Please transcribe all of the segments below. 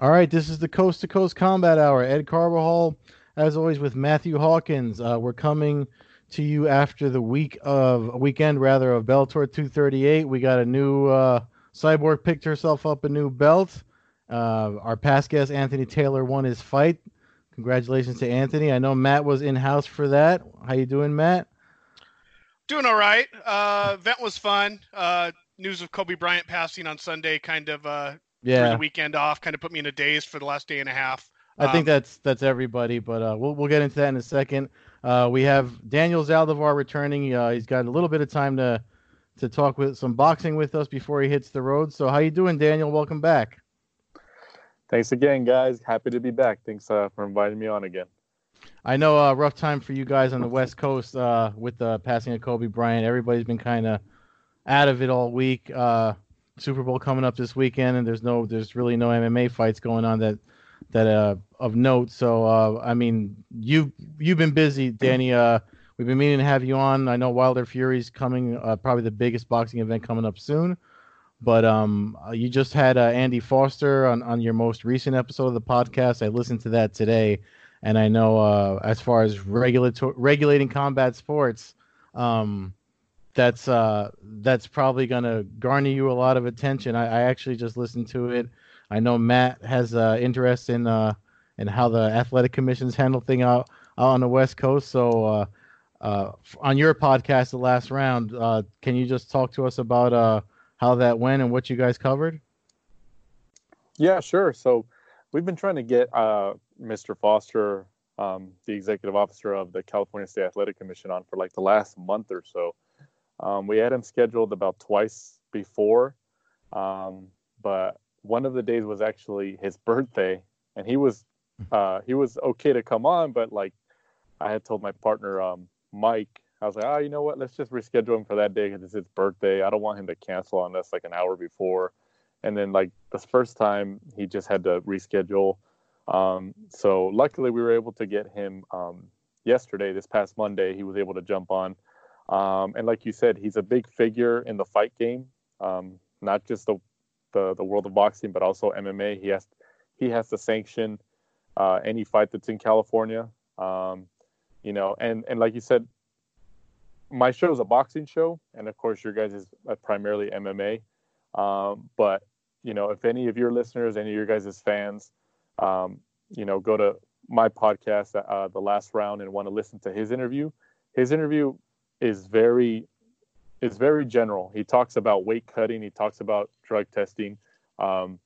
All right, this is the Coast to Coast Combat Hour. Ed Carbajal, as always, with Matthew Hawkins. Uh, we're coming to you after the week of weekend rather of Bellator 238. We got a new uh, Cyborg picked herself up a new belt. Uh, our past guest Anthony Taylor won his fight. Congratulations to Anthony. I know Matt was in house for that. How you doing, Matt? Doing all right. Uh, event was fun. Uh, news of Kobe Bryant passing on Sunday kind of uh, yeah. the weekend off, kind of put me in a daze for the last day and a half. I think Um, that's that's everybody, but uh, we'll we'll get into that in a second. Uh, we have Daniel Zaldivar returning. Uh, he's got a little bit of time to to talk with some boxing with us before he hits the road. So how you doing, Daniel? Welcome back. Thanks again, guys. Happy to be back. Thanks uh, for inviting me on again. I know a rough time for you guys on the West Coast uh, with the passing of Kobe Bryant. Everybody's been kind of out of it all week. Uh, Super Bowl coming up this weekend, and there's no, there's really no MMA fights going on that that uh, of note. So uh, I mean, you you've been busy, Danny. Uh, we've been meaning to have you on. I know Wilder Fury's coming, uh, probably the biggest boxing event coming up soon. But um, uh, you just had uh, Andy Foster on, on your most recent episode of the podcast. I listened to that today, and I know uh, as far as regulator- regulating combat sports, um, that's uh, that's probably gonna garner you a lot of attention. I, I actually just listened to it. I know Matt has uh, interest in uh, in how the athletic commissions handle thing out, out on the West Coast. So uh, uh, on your podcast, the last round, uh, can you just talk to us about how that went and what you guys covered? Yeah, sure. So we've been trying to get uh, Mr. Foster, um, the executive officer of the California State Athletic Commission, on for like the last month or so. Um, we had him scheduled about twice before, um, but one of the days was actually his birthday, and he was uh, he was okay to come on, but like I had told my partner um, Mike, I was like, oh, you know what? Let's just reschedule him for that day because it's his birthday. I don't want him to cancel on us like an hour before. And then like the first time, he just had to reschedule. Um, so luckily, we were able to get him um, yesterday. This past Monday, he was able to jump on. Um, and like you said, he's a big figure in the fight game, um, not just the, the the world of boxing, but also MMA. He has he has to sanction uh, any fight that's in California. Um, you know, and and like you said, my show is a boxing show, and of course, your guys is uh, primarily MMA. Um, but you know, if any of your listeners, any of your guys' fans, um, you know, go to my podcast, uh, the last round, and want to listen to his interview, his interview is very is very general. He talks about weight cutting. He talks about drug testing. Um,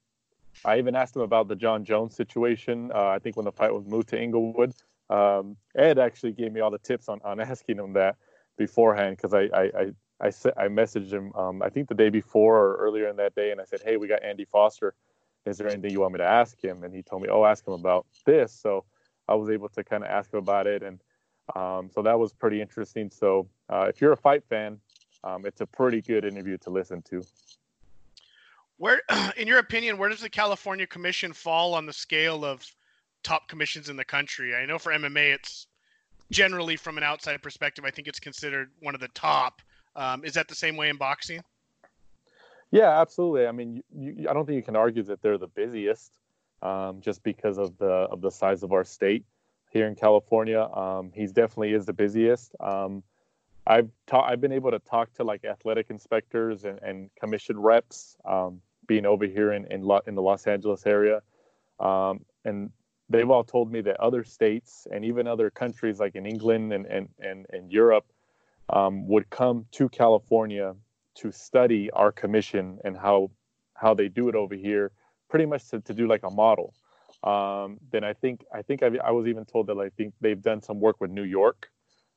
I even asked him about the Jon Jones situation. Uh, I think when the fight was moved to Inglewood, um, Ed actually gave me all the tips on, on asking him that beforehand because I I, I I, sa- I messaged him um, I think the day before or earlier in that day and I said hey we got Andy Foster. Is there anything you want me to ask him? And he told me oh ask him about this. So I was able to kind of ask him about it and um, so that was pretty interesting. So uh, if you're a fight fan um, it's a pretty good interview to listen to. Where, in your opinion, where does the California Commission fall on the scale of top commissions in the country? I know for MMA, it's generally from an outside perspective, I think it's considered one of the top. Um, is that the same way in boxing? Yeah, absolutely. I mean, you, you, I don't think you can argue that they're the busiest, um, just because of the of the size of our state here in California. Um, he's definitely is the busiest. Um, I've ta- I've been able to talk to like athletic inspectors and, and commission reps, um, being over here in in, Lo- in the Los Angeles area, um, and they've all told me that other states and even other countries like in England and and and, and Europe um, would come to California to study our commission and how how they do it over here, pretty much to, to do like a model. Um, then I think I think I, I was even told that I think they've done some work with New York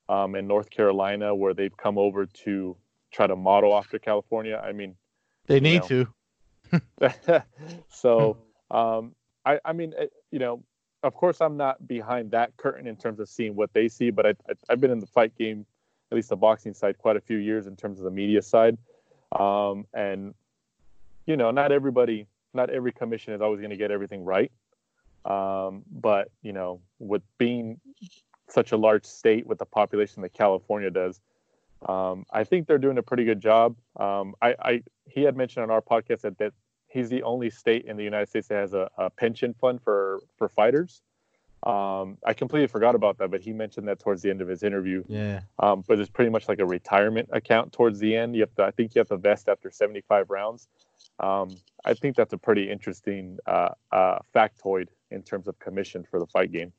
um, and North Carolina where they've come over to try to model after California. I mean, They need know. to. so um, I, I mean, you know, of course, I'm not behind that curtain in terms of seeing what they see, but I, I, I've been in the fight game, at least the boxing side, quite a few years in terms of the media side, um, and you know, not everybody, not every commission is always going to get everything right, um, but you know, with being such a large state with the population that California does, Um, I think they're doing a pretty good job. Um, I, I, he had mentioned on our podcast that, that he's the only state in the United States that has a, a pension fund for for fighters. Um, I completely forgot about that, but he mentioned that towards the end of his interview. Yeah. Um, but it's pretty much like a retirement account towards the end. You have to, I think you have to vest after 75 rounds. Um, I think that's a pretty interesting uh, uh, factoid in terms of commission for the fight game.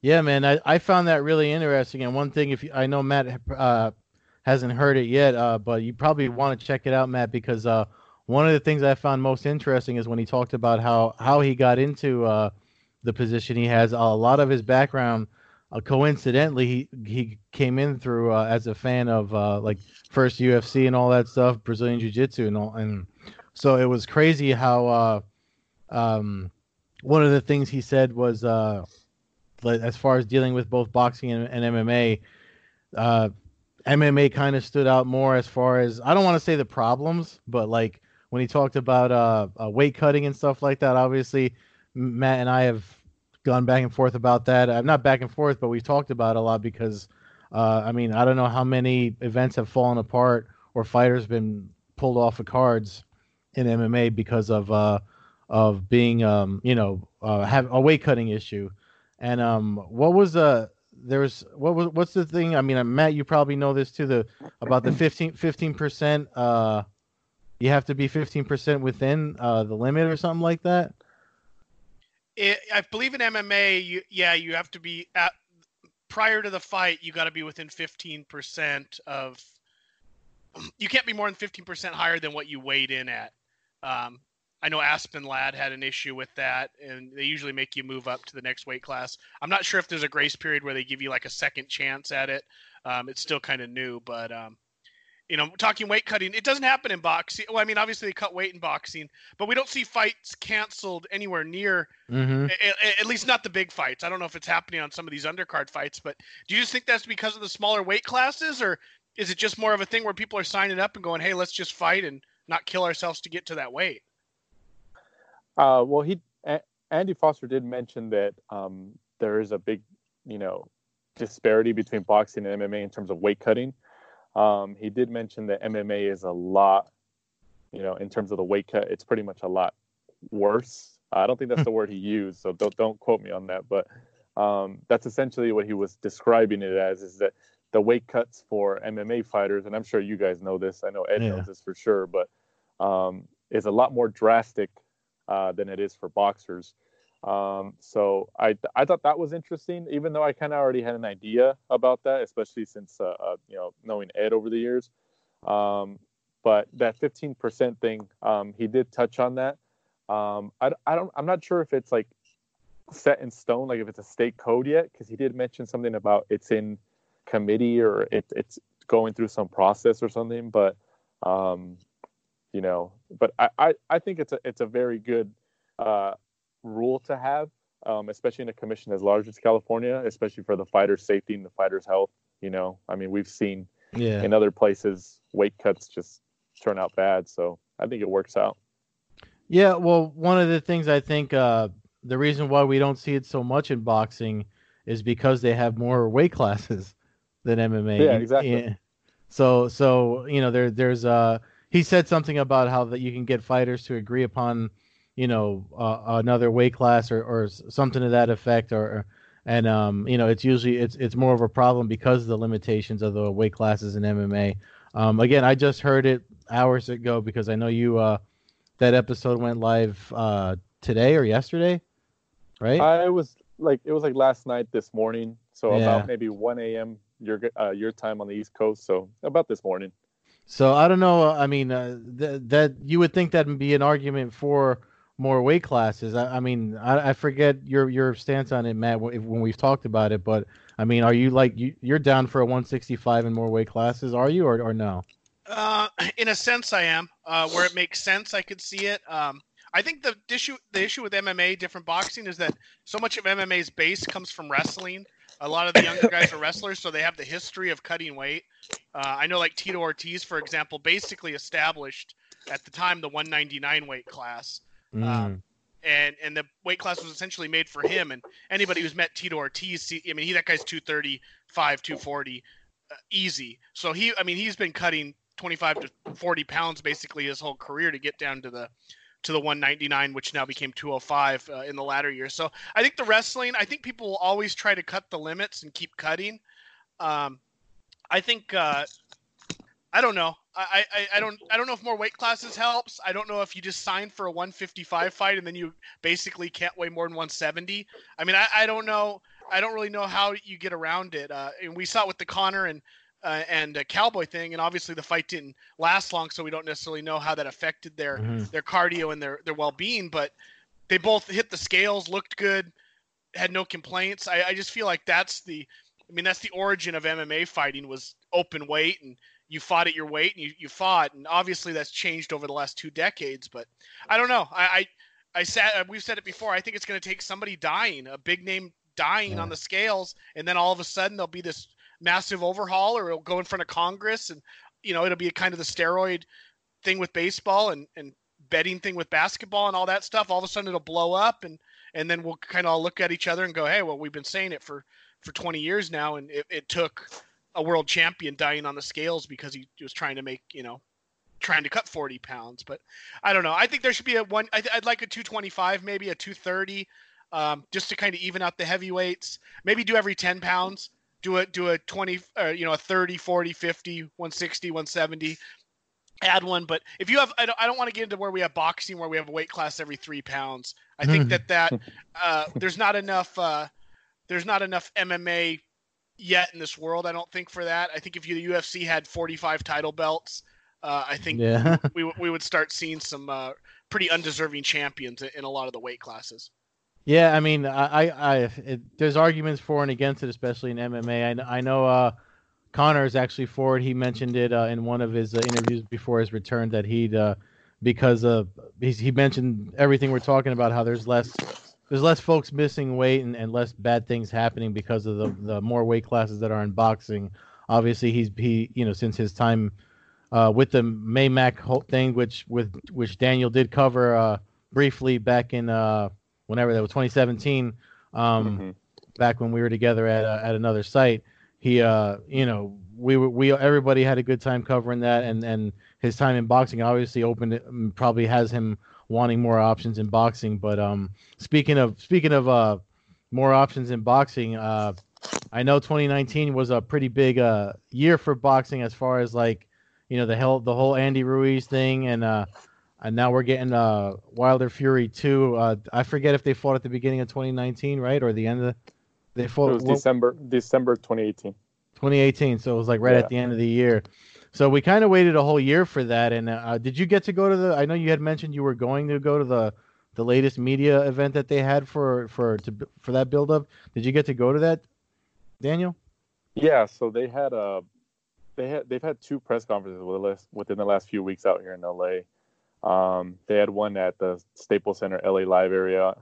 Yeah, man, I, I found that really interesting. And one thing, if you, I know Matt uh, hasn't heard it yet, uh, but you probably want to check it out, Matt, because uh, one of the things I found most interesting is when he talked about how how he got into uh, the position he has. A lot of his background, uh, coincidentally, he he came in through uh, as a fan of like first UFC and all that stuff, Brazilian Jiu Jitsu and all, and so it was crazy how. Um, one of the things he said was as far as dealing with both boxing and, and MMA, uh, MMA kind of stood out more as far as I don't want to say the problems, but like when he talked about uh, uh, weight cutting and stuff like that. Obviously, Matt and I have gone back and forth about that. I'm not back and forth, but we've talked about it a lot because uh, I mean I don't know how many events have fallen apart or fighters been pulled off of cards in MMA because of uh, of being um, you know uh, have a weight cutting issue. And um, what was the uh, there's what was what's the thing? I mean, uh, Matt, you probably know this too. The about the 15 percent. Uh, you have to be fifteen percent within uh, the limit or something like that. It, I believe in MMA, you, yeah, you have to be at prior to the fight. You got to be within fifteen percent of. You can't be more than fifteen percent higher than what you weighed in at. Um, I know Aspen Ladd had an issue with that, and they usually make you move up to the next weight class. I'm not sure if there's a grace period where they give you like a second chance at it. Um, it's still kind of new, but um, you know, talking weight cutting, it doesn't happen in boxing. Well, I mean, obviously they cut weight in boxing, but we don't see fights canceled anywhere near, mm-hmm. a, at least not the big fights. I don't know if it's happening on some of these undercard fights, but do you just think that's because of the smaller weight classes, or is it just more of a thing where people are signing up and going, "Hey, let's just fight and not kill ourselves to get to that weight"? Uh, well, he a- Andy Foster did mention that um, there is a big, you know, disparity between boxing and MMA in terms of weight cutting. Um, he did mention that MMA is a lot, you know, in terms of the weight cut, it's pretty much a lot worse. I don't think that's the word he used, so don't don't quote me on that. But um, that's essentially what he was describing it as: is that the weight cuts for MMA fighters, and I'm sure you guys know this. I know Ed yeah. knows this for sure, but um, is a lot more drastic uh, than it is for boxers. Um, so I I thought that was interesting, even though I kind of already had an idea about that, especially since uh, uh, you know knowing Ed over the years. Um, but that 15% thing, um, he did touch on that. Um, I, I don't I'm not sure if it's like set in stone, like if it's a state code yet, because he did mention something about it's in committee or it, it's going through some process or something. But um, you know. But I, I, I think it's a it's a very good uh, rule to have, um, especially in a commission as large as California, especially for the fighters' safety and the fighters' health. You know, I mean, we've seen yeah. in other places weight cuts just turn out bad, so I think it works out. Yeah, well, one of the things I think uh, the reason why we don't see it so much in boxing is because they have more weight classes than MMA. Yeah, exactly. Yeah. So, so you know, there, there's uh, he said something about how that you can get fighters to agree upon, you know, uh, another weight class or, or something to that effect, or and um, you know, it's usually it's it's more of a problem because of the limitations of the weight classes in MMA. Um, again, I just heard it hours ago because I know you uh, that episode went live uh, today or yesterday, right? I was like it was like last night, this morning, so yeah. about maybe 1 a.m. your uh, your time on the East Coast, so about this morning. So I don't know. I mean, uh, th- that you would think that'd be an argument for more weight classes. I, I mean, I, I, forget your your stance on it, Matt, when we've talked about it. But I mean, are you like you, you're down for a 165 and more weight classes? Are you or or no? Uh, in a sense, I am. Uh, where it makes sense, I could see it. Um, I think the issue the issue with MMA, different boxing, is that so much of MMA's base comes from wrestling. A lot of the younger guys are wrestlers, so they have the history of cutting weight. Uh, I know, like Tito Ortiz, for example, basically established at the time the 199 weight class. Mm. Um, and and the weight class was essentially made for him. And anybody who's met Tito Ortiz, I mean, he that guy's 235, 240. uh, easy. So he, I mean, he's been cutting 25 to 40 pounds basically his whole career to get down to the to the 199, which now became 205 uh, in the latter years. So I think the wrestling, I think people will always try to cut the limits and keep cutting. Um, I think uh, I don't know. I, I, I don't I don't know if more weight classes helps. I don't know if you just sign for a 155 fight and then you basically can't weigh more than 170. I mean I, I don't know I don't really know how you get around it. Uh, and we saw it with the Conor and uh, and uh, Cowboy thing, and obviously the fight didn't last long, so we don't necessarily know how that affected their mm-hmm. their cardio and their their well being. But they both hit the scales, looked good, had no complaints. I, I just feel like that's the I mean that's the origin of MMA fighting was open weight and you fought at your weight and you, you fought and obviously that's changed over the last two decades but i don't know i i, I said uh, we've said it before i think it's going to take somebody dying a big name dying yeah. on the scales and then all of a sudden there'll be this massive overhaul or it'll go in front of congress and you know it'll be a kind of the steroid thing with baseball and and betting thing with basketball and all that stuff all of a sudden it'll blow up and and then we'll kind of all look at each other and go hey well we've been saying it for for 20 years now and it, it took a world champion dying on the scales because he was trying to make you know trying to cut 40 pounds but i don't know. I think there should be a one I, would like a 225 maybe a 230 um, just to kind of even out the heavyweights. Maybe do every 10 pounds do a do a 20 uh, you know a 30 40 50 160 170 add one. But if you have i don't, I don't want to get into where we have boxing where we have a weight class every three pounds. I think that that uh, there's not enough uh, there's not enough mma yet in this world. I don't think for that. I think if you, the UFC had 45 title belts, uh, I think yeah. we, we would start seeing some uh, pretty undeserving champions in a lot of the weight classes. Yeah, I mean, I, I, it, there's arguments for and against it, especially in MMA. I, I know uh, Conor is actually for it. He mentioned it uh, in one of his uh, interviews before his return that he'd uh, because of he mentioned everything we're talking about, how there's less there's less folks missing weight and, and less bad things happening because of the, the more weight classes that are in boxing. Obviously, he's he you know since his time uh, with the Maymac thing, which with which Daniel did cover uh, briefly back in uh, whenever that was 2017, um, mm-hmm. back when we were together at uh, at another site. He uh, you know we were we everybody had a good time covering that, and and his time in boxing obviously opened it, probably has him wanting more options in boxing. But um, speaking of speaking of uh, more options in boxing, uh, I know 2019 was a pretty big uh, year for boxing as far as like you know the hell the whole Andy Ruiz thing and uh, and now we're getting uh, Wilder Fury 2. Uh, I forget if they fought at the beginning of 2019, right, or the end of they fought. It was December December 2018. 2018, so it was like right yeah. at the end of the year. So we kind of waited a whole year for that. And uh, did you get to go to the? I know you had mentioned you were going to go to the the latest media event that they had for for to for that build up. Did you get to go to that, Daniel? Yeah. So they had a uh, they had they've had two press conferences within the last few weeks out here in LA. Um, they had one at the Staples Center LA Live area,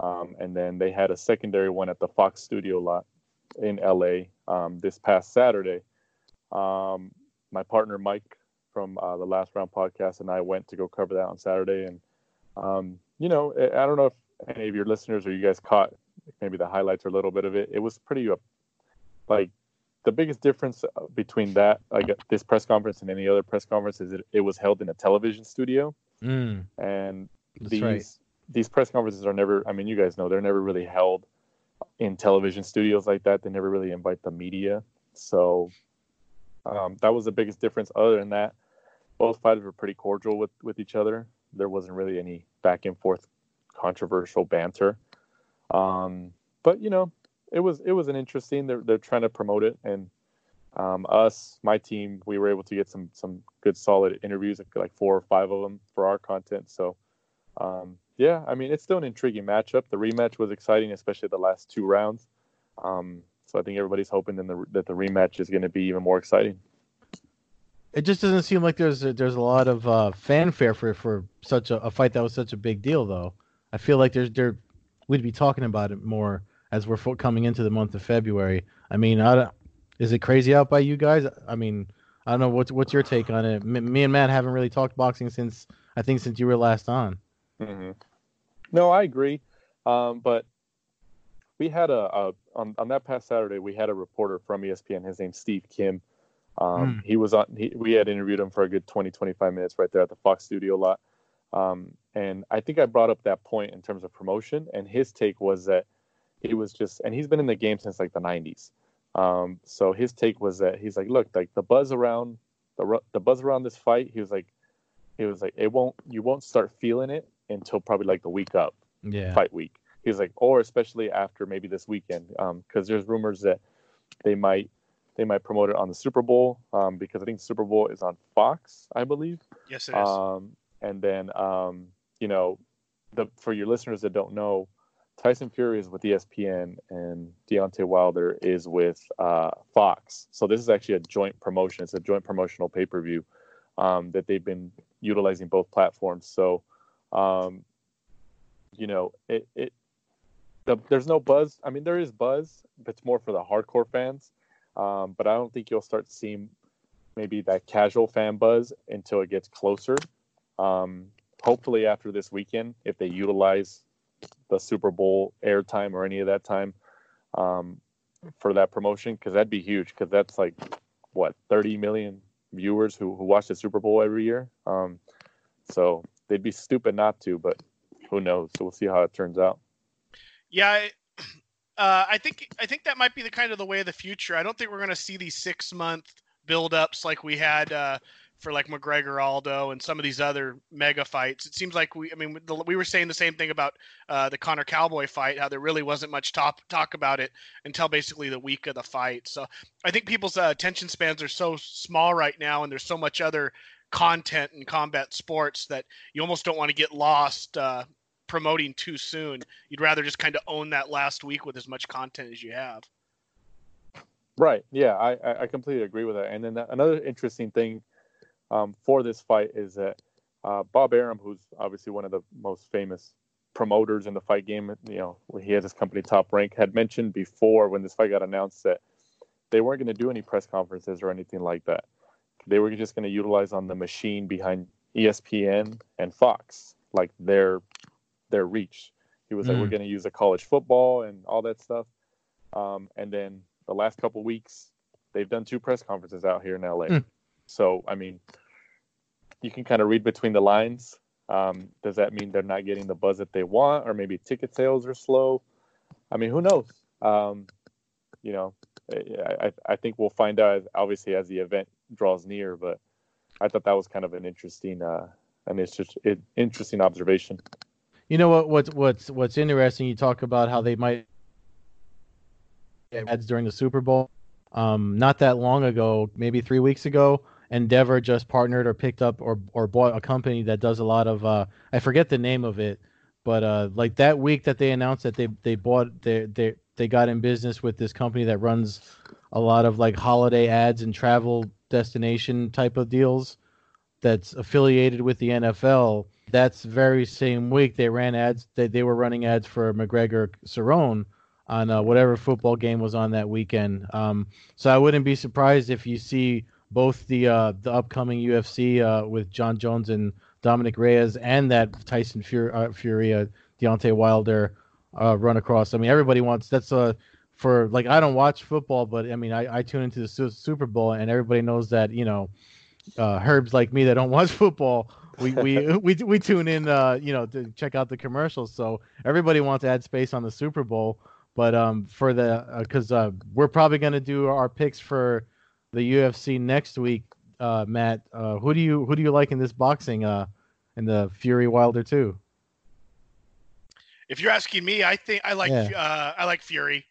um, and then they had a secondary one at the Fox Studio lot in LA um, this past Saturday. Um, my partner Mike from uh, the Last Round podcast and I went to go cover that on Saturday. And um, you know, I don't know if any of your listeners or you guys caught maybe the highlights or a little bit of it. It was pretty uh, like the biggest difference uh, between that like this press conference and any other press conference is it, it was held in a television studio. Mm. And That's these right. these press conferences are never. I mean, you guys know they're never really held in television studios like that. They never really invite the media. So um, that was the biggest difference. Other than that, both fighters were pretty cordial with with each other. There wasn't really any back and forth controversial banter. Um, but you know, it was it was an interesting. They're they're trying to promote it, and um, us, my team, we were able to get some some good solid interviews, like four or five of them for our content. So, um, yeah, I mean, it's still an intriguing matchup. The rematch was exciting, especially the last two rounds. Um, so I think everybody's hoping the, that the rematch is going to be even more exciting. It just doesn't seem like there's a, there's a lot of uh, fanfare for for such a, a, fight that was such a big deal, though. I feel like there's there we'd be talking about it more as we're coming into the month of February. I mean, I don't, is it crazy out by you guys? I mean, I don't know what's what's your take on it. M- me and Matt haven't really talked boxing since I think since you were last on. Mm-hmm. No, I agree, um, but we had a, a, on on that past Saturday, we had a reporter from ESPN. His name's Steve Kim. Um, mm. He was on. He, we had interviewed him for a good 20, 25 minutes right there at the Fox studio lot. Um, and I think I brought up that point in terms of promotion. And his take was that he was just, and he's been in the game since like the 90s. Um, so his take was that he's like, look, like the buzz around the the buzz around this fight. He was like, he was like, it won't, you won't start feeling it until probably like the week up, yeah, fight week. He's like, or especially after maybe this weekend, because um, there's rumors that they might they might promote it on the Super Bowl um, because I think Super Bowl is on Fox, I believe. Yes, it is. Um, and then, um, you know, the for your listeners that don't know, Tyson Fury is with ESPN and Deontay Wilder is with uh, Fox. So this is actually a joint promotion. It's a joint promotional pay per view um, that they've been utilizing both platforms. So, um, you know, it, it the, there's no buzz. I mean, there is buzz, but it's more for the hardcore fans. Um, but I don't think you'll start seeing maybe that casual fan buzz until it gets closer. Um, hopefully, after this weekend, if they utilize the Super Bowl airtime or any of that time um, for that promotion, because that'd be huge. Because that's like what 30 million viewers who, who watch the Super Bowl every year. Um, so they'd be stupid not to, but who knows? So we'll see how it turns out. Yeah, uh, I think I think that might be the kind of the way of the future. I don't think we're going to see these six month build-ups like we had uh, for like McGregor Aldo and some of these other mega fights. It seems like we, I mean, the, we were saying the same thing about uh, the Conor Cowboy fight, how there really wasn't much talk talk about it until basically the week of the fight. So I think people's uh, attention spans are so small right now, and there's so much other content in combat sports that you almost don't want to get lost uh, promoting too soon. You'd rather just kind of own that last week with as much content as you have. Right. Yeah, I, I completely agree with that. And then another interesting thing um, for this fight is that uh, Bob Arum, who's obviously one of the most famous promoters in the fight game, you know, he has his company Top Rank, had mentioned before when this fight got announced that they weren't going to do any press conferences or anything like that. They were just going to utilize on the machine behind ESPN and Fox, like their their reach. He was mm. like, we're mm. going to use a college football and all that stuff. Um, and then the last couple weeks, they've done two press conferences out here in LA. Mm. So, I mean, you can kind of read between the lines. Um, does that mean they're not getting the buzz that they want, or maybe ticket sales are slow? I mean, who knows? Um, you know, I, I think we'll find out obviously as the event draws near. But I thought that was kind of an interesting, uh, an interesting observation. You know what? What's what's what's interesting? You talk about how they might ads during the Super Bowl. Um, not that long ago, maybe three weeks ago, Endeavor just partnered or picked up or or bought a company that does a lot of uh, I forget the name of it, but uh, like that week that they announced that they they bought they they they got in business with this company that runs a lot of like holiday ads and travel destination type of deals that's affiliated with the NFL that's very same week they ran ads. They they were running ads for McGregor Cerrone on uh, whatever football game was on that weekend. Um, so I wouldn't be surprised if you see both the uh, the upcoming UFC uh, with Jon Jones and Dominick Reyes and that Tyson Fury, uh, Fury uh, Deontay Wilder uh, run across. I mean, everybody wants that's a for like I don't watch football, but I mean I, I tune into the Super Bowl and everybody knows that you know herbs like me that don't watch football we we we we tune in, uh, you know, to check out the commercials. So everybody wants to add space on the Super Bowl, but um, for the because uh, uh, we're probably gonna do our picks for the UFC next week. Uh, Matt, uh, who do you who do you like in this boxing? Uh, in the Fury Wilder too. If you're asking me, I think I like yeah. uh, I like Fury.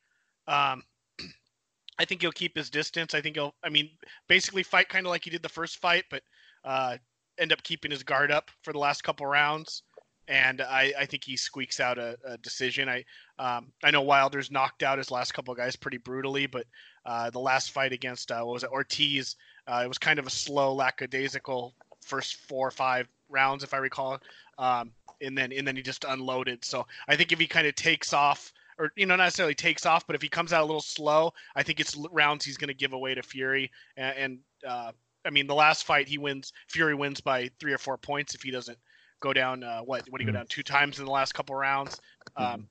Um, I think he'll keep his distance. I think he'll. I mean, basically fight kind of like he did the first fight, but uh, end up keeping his guard up for the last couple rounds, and I, I think he squeaks out a, a decision. I um, I know Wilder's knocked out his last couple guys pretty brutally, but uh, the last fight against uh, what was it Ortiz, uh, it was kind of a slow, lackadaisical first four or five rounds, if I recall, um, and then and then he just unloaded. So I think if he kind of takes off or you know not necessarily takes off, but if he comes out a little slow, I think it's rounds he's going to give away to Fury, and, and uh, I mean, the last fight he wins, Fury wins by three or four points if he doesn't go down. Uh, what? What do you go mm-hmm. down two times in the last couple rounds? Um,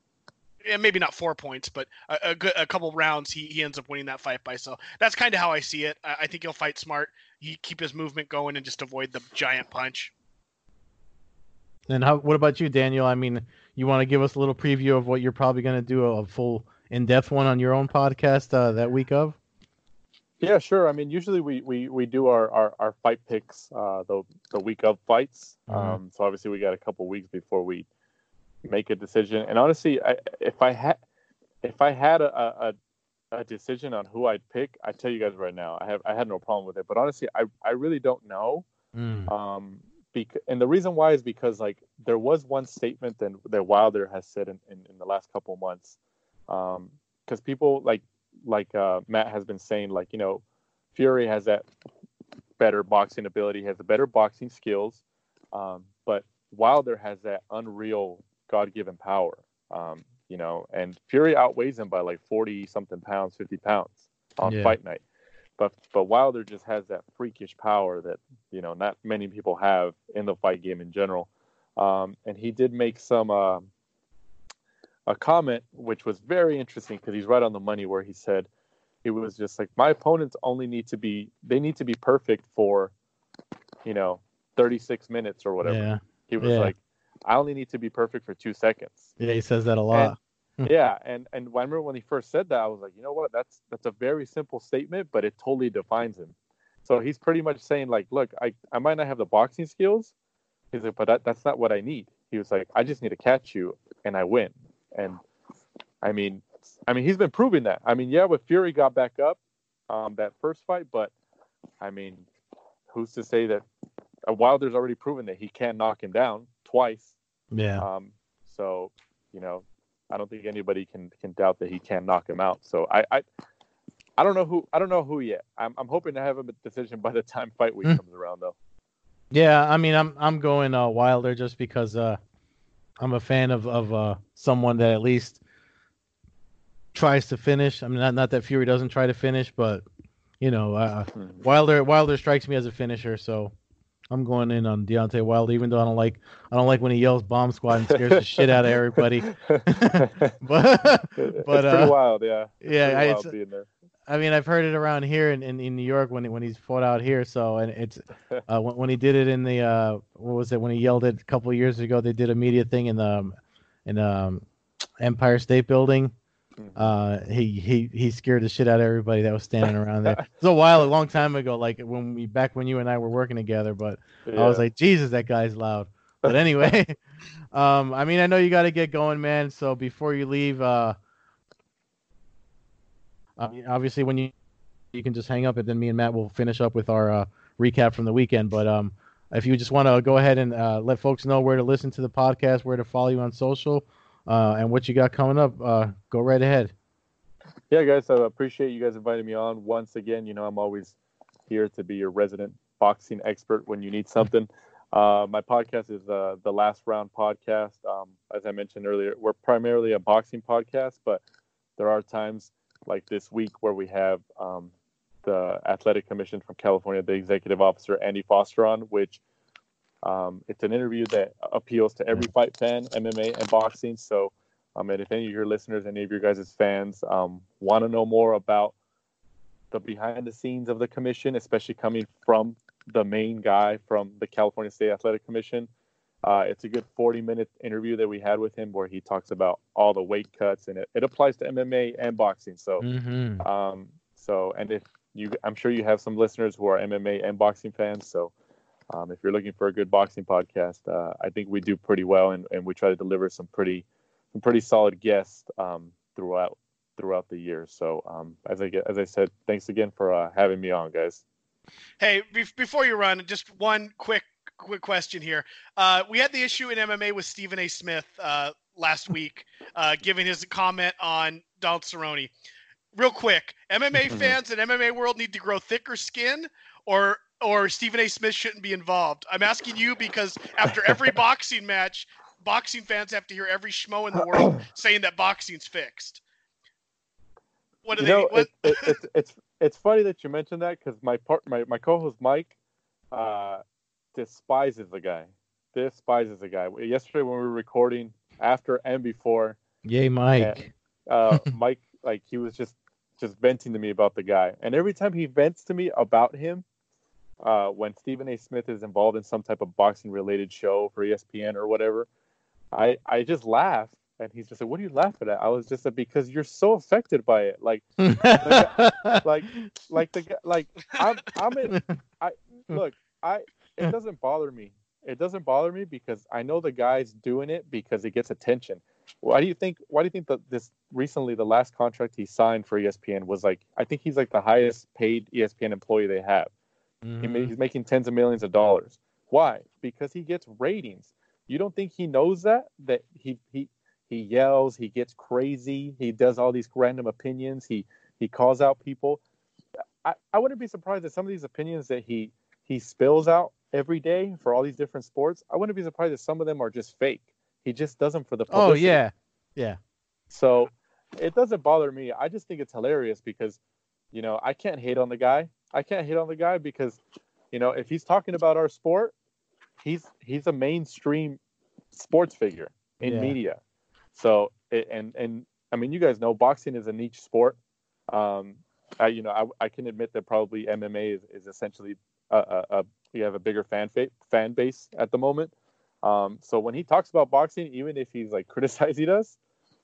and maybe not four points, but a, a, good, a couple rounds, he, he ends up winning that fight by. So that's kind of how I see it. I, I, think he'll fight smart. He keep his movement going and just avoid the giant punch. And how? What about you, Daniel? I mean, you want to give us a little preview of what you're probably going to do a full in-depth one on your own podcast uh, that week of? Yeah, sure. I mean, usually we we, we do our, our, our fight picks uh, the the week of fights. Mm-hmm. Um, so obviously we got a couple weeks before we make a decision. And honestly, I, if I had if I had a, a, a decision on who I'd pick, I tell you guys right now, I have I had no problem with it. But honestly, I I really don't know. Mm. Um, because, and the reason why is because like there was one statement that, that Wilder has said in, in, in the last couple months, because um, people like like uh, Matt has been saying, like you know, Fury has that better boxing ability, has the better boxing skills, um, but Wilder has that unreal God-given power. Um, you know, and Fury outweighs him by like forty something pounds, fifty pounds on yeah. fight night. But but Wilder just has that freakish power that you know not many people have in the fight game in general. Um, and he did make some uh, a comment which was very interesting because he's right on the money where he said it was just like my opponents only need to be they need to be perfect for you know 36 minutes or whatever. Yeah. He was yeah. like I only need to be perfect for 2 seconds. Yeah, he says that a lot. And, yeah, and and I remember when he first said that I was like, "You know what? That's that's a very simple statement, but it totally defines him." So he's pretty much saying like, "Look, I I might not have the boxing skills." He's like, "But that, that's not what I need." He was like, "I just need to catch you and I win." And I mean, I mean, he's been proving that. I mean, yeah, with Fury got back up um, that first fight, but I mean, who's to say that uh, Wilder's already proven that he can knock him down twice. Yeah. Um, so you know, I don't think anybody can can doubt that he can knock him out. So I I, I don't know who I don't know who yet. I'm I'm hoping to have a decision by the time fight week mm. comes around though. Yeah, I mean, I'm I'm going uh, Wilder just because uh, I'm a fan of of uh, someone that at least tries to finish. I mean, not not that Fury doesn't try to finish, but you know, uh. Wilder Wilder strikes me as a finisher, so I'm going in on Deontay Wilder, even though I don't like I don't like when he yells "bomb squad" and scares the shit out of everybody. but but it's pretty uh, wild, yeah. It's yeah, wild I mean, I've heard it around here in, in, in New York when when he's fought out here. So, and it's uh, when, when he did it in the uh, what was it when he yelled it a couple of years ago? They did a media thing in the in um, Empire State Building. Mm-hmm. Uh, he he he scared the shit out of everybody that was standing around there. It was a while, a long time ago, like when we back when you and I were working together. But yeah. I was like, Jesus, that guy's loud. But anyway, um, I mean, I know you got to get going, man. So before you leave, uh uh, obviously, when you you can just hang up, and then me and Matt will finish up with our uh, recap from the weekend. But um, if you just want to go ahead and uh, let folks know where to listen to the podcast, where to follow you on social, uh, and what you got coming up, uh, go right ahead. Yeah, guys, I appreciate you guys inviting me on once again. You know, I'm always here to be your resident boxing expert when you need something. Uh, my podcast is uh, the Last Round podcast. Um, as I mentioned earlier, we're primarily a boxing podcast, but there are times like this week where we have um, the Athletic Commission from California, the executive officer Andy Foster on, which um, it's an interview that appeals to every fight fan, MMA and boxing. So, um, and if any of your listeners, any of your guys' fans um, want to know more about the behind the scenes of the commission, especially coming from the main guy from the California State Athletic Commission, uh, it's a good 40 minute interview that we had with him where he talks about all the weight cuts and it, it applies to MMA and boxing. So, mm-hmm. um, so, and if you, I'm sure you have some listeners who are MMA and boxing fans. So, um, if you're looking for a good boxing podcast, uh, I think we do pretty well and, and we try to deliver some pretty, some pretty solid guests um, throughout throughout the year. So, um, as I as I said, thanks again for uh, having me on, guys. Hey, be- before you run, just one quick quick question here. Uh, we had the issue in MMA with Stephen A. Smith uh, last week, uh, giving his comment on Donald Cerrone. Real quick, MMA fans and MMA world need to grow thicker skin, or or Stephen A. Smith shouldn't be involved. I'm asking you because after every boxing match, boxing fans have to hear every schmo in the world saying that boxing's fixed. What do you they? Know, what? It, it, it's it's it's funny that you mentioned that because my part my, my co-host Mike uh, despises the guy. Despises the guy. Yesterday when we were recording, after and before, Yay, Mike. And, uh, Mike, like he was just just venting to me about the guy, and every time he vents to me about him, uh, when Stephen A. Smith is involved in some type of boxing related show for ESPN or whatever, I I just laugh. And he's just like, "What are you laughing at?" I was just like, "Because you're so affected by it. Like, like, like the like I'm I'm in. I look. I it doesn't bother me. It doesn't bother me because I know the guy's doing it because it gets attention. Why do you think? Why do you think that this recently the last contract he signed for ESPN was like? I think he's like the highest paid ESPN employee they have. Mm-hmm. He, he's making tens of millions of dollars. Why? Because he gets ratings. You don't think he knows that? That he he he yells, he gets crazy, he does all these random opinions, he he calls out people. I, I wouldn't be surprised that some of these opinions that he he spills out every day for all these different sports. I wouldn't be surprised if some of them are just fake. He just does them for the oh, publicity. Oh yeah, yeah. So it doesn't bother me. I just think it's hilarious because, you know, I can't hate on the guy. I can't hate on the guy because, you know, if he's talking about our sport, he's he's a mainstream sports figure in yeah. media. So and and I mean, you guys know boxing is a niche sport. Um, I, you know, I, I can admit that probably MMA is, is essentially a, a, a we have a bigger fan fa- fan base at the moment. Um, so when he talks about boxing, even if he's like criticizing us,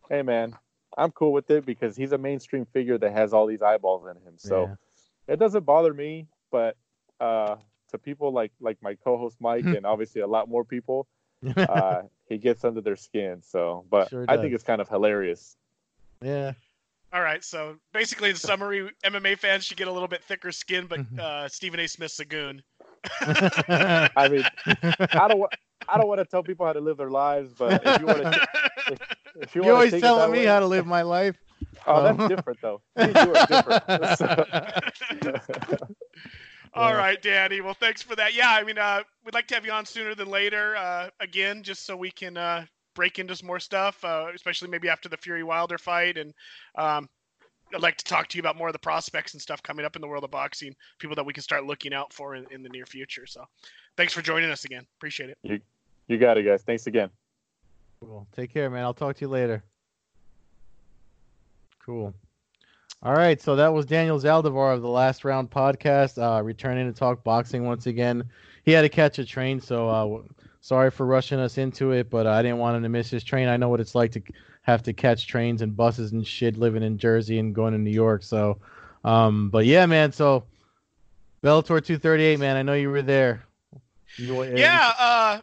hey man, I'm cool with it because he's a mainstream figure that has all these eyeballs in him. So yeah. it doesn't bother me, but uh, to people like like my co-host Mike and obviously a lot more people, uh, he gets under their skin. So, but sure I think it's kind of hilarious. Yeah. All right, so basically, in summary, MMA fans should get a little bit thicker skin, but mm-hmm. uh, Stephen A. Smith's a goon. I mean, I don't. I don't want to tell people how to live their lives, but if you want to, if, if you are always telling me way, how to live my life. Oh, that's oh. different though. Me you are different. All yeah. right, Danny. Well, thanks for that. Yeah, I mean, uh, we'd like to have you on sooner than later uh, again, just so we can uh, break into some more stuff, uh, especially maybe after the Fury Wilder fight. And um, I'd like to talk to you about more of the prospects and stuff coming up in the world of boxing, people that we can start looking out for in, in the near future. So, thanks for joining us again. Appreciate it. You, you got it, guys. Thanks again. Cool. Take care, man. I'll talk to you later. Cool. All right, so that was Daniel Zaldivar of the Last Round podcast, uh, returning to talk boxing once again. He had to catch a train, so uh, sorry for rushing us into it, but I didn't want him to miss his train. I know what it's like to have to catch trains and buses and shit living in Jersey and going to New York. So, um, but yeah, man. So Bellator 238, man. I know you were there. You, yeah, uh,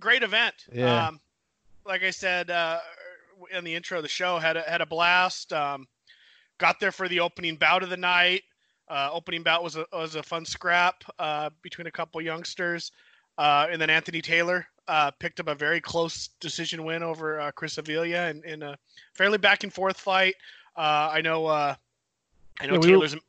great event. Yeah. Um, like I said uh, in the intro of the show, had a, had a blast. Um, got there for the opening bout of the night. Uh, opening bout was a was a fun scrap uh, between a couple youngsters, uh, and then Anthony Taylor uh, picked up a very close decision win over uh, Chris Avila in, in a fairly back and forth fight. Uh, I know. I know yeah, Taylor's. We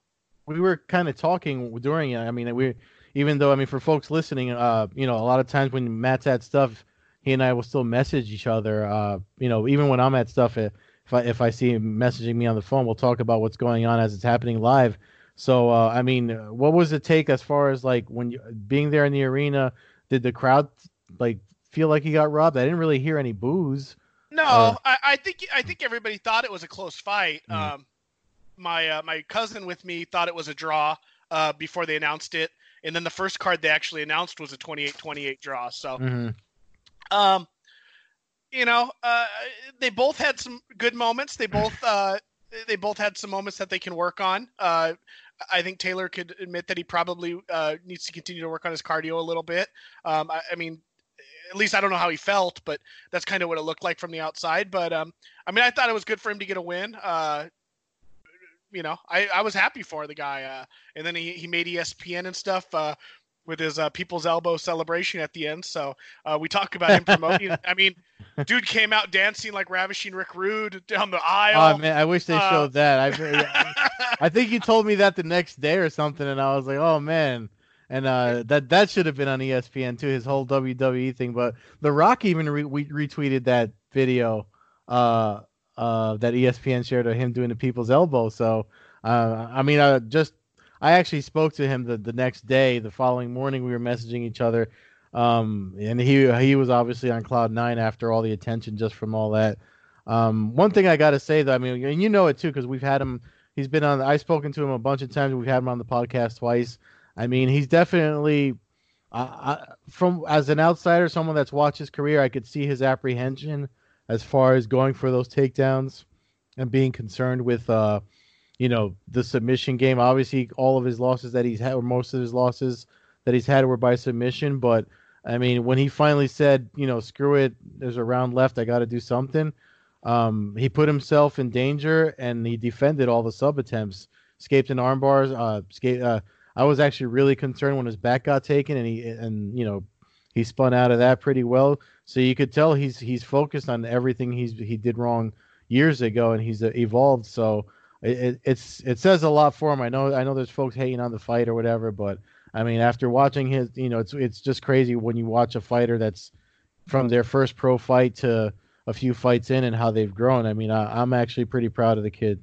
were, we were kind of talking during it. I mean, we even though I mean for folks listening, uh, you know, a lot of times when Matt's at stuff, he and I will still message each other. Uh, you know, even when I'm at stuff, if I if I see him messaging me on the phone, we'll talk about what's going on as it's happening live. So, uh, I mean, what was the take as far as like when you, being there in the arena? Did the crowd like feel like he got robbed? I didn't really hear any boos. No, uh, I, I, think I think everybody thought it was a close fight. Mm. Um, my uh, my cousin with me thought it was a draw uh, before they announced it, and then the first card they actually announced was a 28-28 draw. So, mm-hmm. um, you know, uh, they both had some good moments. They both uh, they both had some moments that they can work on. Uh, I think Taylor could admit that he probably uh, needs to continue to work on his cardio a little bit. Um, I, I, mean, at least I don't know how he felt, but that's kind of what it looked like from the outside. But um, I mean, I thought it was good for him to get a win. Uh, you know, I, I was happy for the guy. Uh, and then he, he made ESPN and stuff uh, with his uh, people's elbow celebration at the end. So uh, we talk about him promoting. I mean, dude came out dancing like ravishing Rick Rude down the aisle. Oh man, I wish they uh, showed that. I I think you told me that the next day or something, and I was like, oh man. And uh, that that should have been on ESPN too, his whole WWE thing. But The Rock even re- retweeted that video uh, uh, that ESPN shared of him doing the people's elbow. So uh, I mean, I just I actually spoke to him the, the next day. The following morning, we were messaging each other, um, and he he was obviously on cloud nine after all the attention just from all that. Um, one thing I got to say though, I mean, and you know it too because we've had him. He's been on. I've spoken to him a bunch of times. We've had him on the podcast twice. I mean, he's definitely uh, from as an outsider, someone that's watched his career, I could see his apprehension as far as going for those takedowns and being concerned with, uh, you know, the submission game. Obviously, all of his losses that he's had, or most of his losses that he's had, were by submission. But I mean, when he finally said, you know, screw it, there's a round left, I got to do something. Um, he put himself in danger and he defended all the sub attempts, escaped in arm bars, uh, escaped, uh, I was actually really concerned when his back got taken, and he and you know he spun out of that pretty well. So you could tell he's he's focused on everything he's he did wrong years ago, and he's uh, evolved. So it, it's it says a lot for him. I know I know there's folks hating on the fight or whatever, but I mean after watching his, you know, it's it's just crazy when you watch a fighter that's from their first pro fight to a few fights in and how they've grown. I mean, I, I'm actually pretty proud of the kid.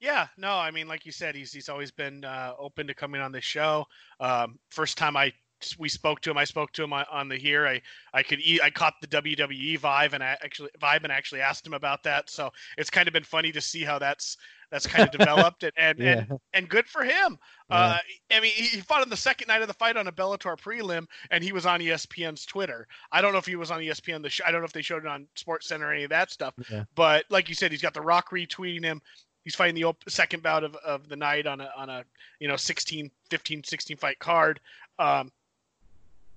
Yeah, no, I mean, like you said, he's he's always been uh, open to coming on the show. Um, first time I we spoke to him, I spoke to him on, on the here. I I could eat, I caught the WWE vibe and I actually vibe and actually asked him about that. So it's kind of been funny to see how that's that's kind of developed and and, yeah. and and good for him. Yeah. Uh, I mean, he fought on the second night of the fight on a Bellator prelim, and he was on ESPN's Twitter. I don't know if he was on ESPN. The sh- I don't know if they showed it on Sports Center or any of that stuff. Yeah. But like you said, he's got the Rock retweeting him he's fighting the op- second bout of, of the night on a on a you know 16 15 16 fight card. Um,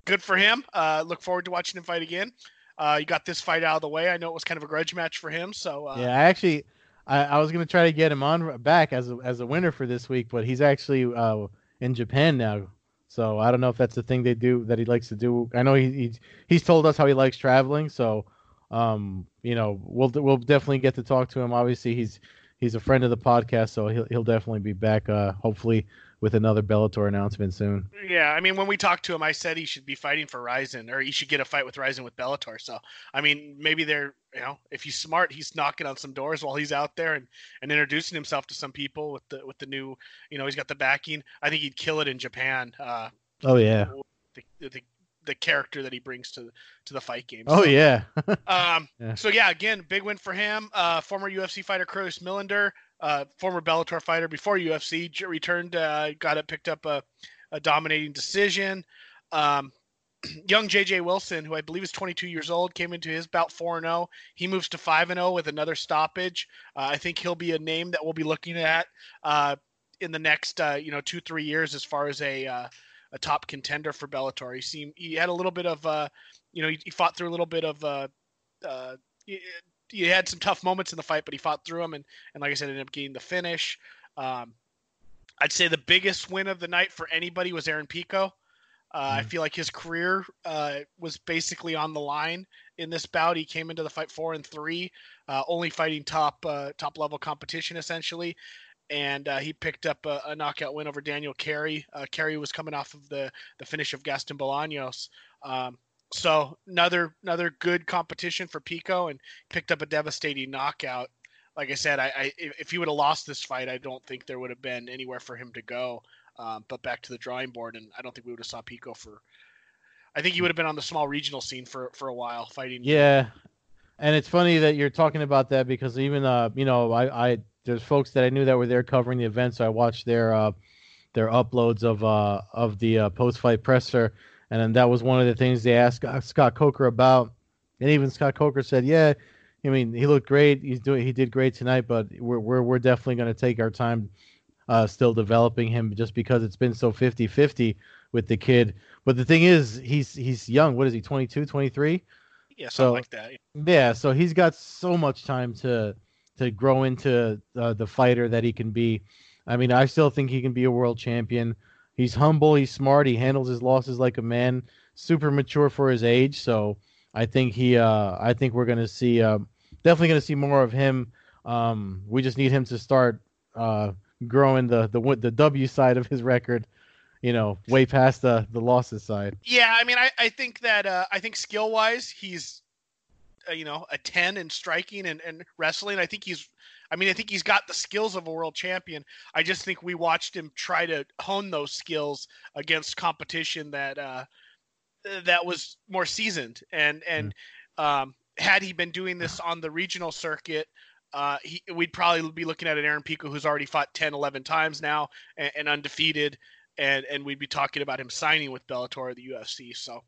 good for him. Uh, look forward to watching him fight again. Uh, you got this fight out of the way. I know it was kind of a grudge match for him so uh, yeah i actually I, I was going to try to get him on back as a, as a winner for this week but he's actually uh, in japan now. So i don't know if that's the thing they do that he likes to do. I know he, he's, he's told us how he likes traveling so um, you know we'll we'll definitely get to talk to him. Obviously he's he's a friend of the podcast, so he'll he'll definitely be back. Uh, hopefully with another Bellator announcement soon. Yeah, I mean, when we talked to him, I said he should be fighting for Rizin, or he should get a fight with Rizin with Bellator. So, I mean, maybe they're, you know, if he's smart, he's knocking on some doors while he's out there and, and introducing himself to some people with the with the new, you know, he's got the backing. I think he'd kill it in Japan. Uh, oh yeah. The, the, the character that he brings to to the fight game. Oh yeah. um. Yeah. So yeah, again, big win for him. Uh, former UFC fighter Curtis Millender, uh, former Bellator fighter before UFC, returned, uh, got it, picked up a, a dominating decision. Um, young JJ Wilson, who I believe is 22 years old, came into his bout 4 0. He moves to 5 0 with another stoppage. Uh, I think he'll be a name that we'll be looking at uh, in the next, uh, you know, two three years as far as a uh, a top contender for Bellator. He seemed he had a little bit of uh, you know he, he fought through a little bit of uh, uh, he, he, had some tough moments in the fight, but he fought through them and and like I said, ended up getting the finish. Um, I'd say the biggest win of the night for anybody was Aaron Pico. Uh, mm-hmm. I feel like his career uh, was basically on the line in this bout. He came into the fight four and three, uh, only fighting top uh, top level competition essentially, and uh, he picked up a, a, knockout win over Daniel Carey. Uh, Carey was coming off of the the finish of Gaston Bolaños. Um, so another another good competition for Pico, and picked up a devastating knockout. Like I said, I, I if he would have lost this fight, I don't think there would have been anywhere for him to go. Um, but back to the drawing board, and I don't think we would have saw Pico for. I think he would have been on the small regional scene for for a while fighting. Yeah, and it's funny that you're talking about that because even uh you know I I there's folks that I knew that were there covering the event, so I watched their uh, their uploads of uh, of the uh, post fight presser, and then that was one of the things they asked Scott Coker about, and even Scott Coker said, "Yeah, I mean he looked great. He's doing he did great tonight, but we're we're we're definitely going to take our time." Uh, still developing him just because it's been so 50-50 with the kid. But the thing is, he's he's young. What is he? 22, 23? Yeah, so, like that. Yeah, so he's got so much time to to grow into uh, the fighter that he can be. I mean, I still think he can be a world champion. He's humble, he's smart, he handles his losses like a man, super mature for his age. So I think he, uh, I think we're gonna see, uh, definitely gonna see more of him. Um, we just need him to start uh, growing the the the W side of his record you know, way past the the losses side. Yeah, I mean, I, I think that uh, I think skill wise, he's you know a 10 in striking and, and wrestling i think he's i mean i think he's got the skills of a world champion i just think we watched him try to hone those skills against competition that uh that was more seasoned and and mm. um had he been doing this on the regional circuit, uh, he, we'd probably be looking at an Aaron Pico who's already fought 10, 11 times now and, and undefeated, and and we'd be talking about him signing with Bellator or the UFC. So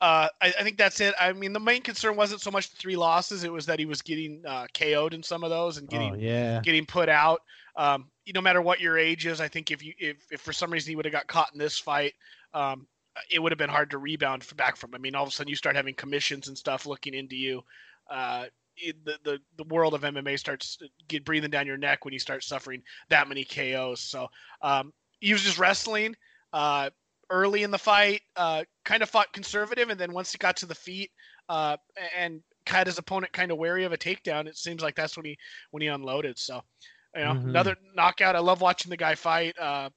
uh, I, I, think that's it. I mean, the main concern wasn't so much the three losses; it was that he was getting uh, KO'd in some of those and getting oh, yeah. getting put out. Um, no matter what your age is, I think if you if, if for some reason he would have got caught in this fight, um, it would have been hard to rebound back from. I mean, all of a sudden you start having commissions and stuff looking into you. Uh, it, the, the the world of MMA starts get breathing down your neck when you start suffering that many KOs. So um, he was just wrestling uh, early in the fight, uh, kind of fought conservative, and then once he got to the feet uh, and had his opponent kind of wary of a takedown, it seems like that's when he when he unloaded. So you know, mm-hmm. another knockout. I love watching the guy fight. Uh,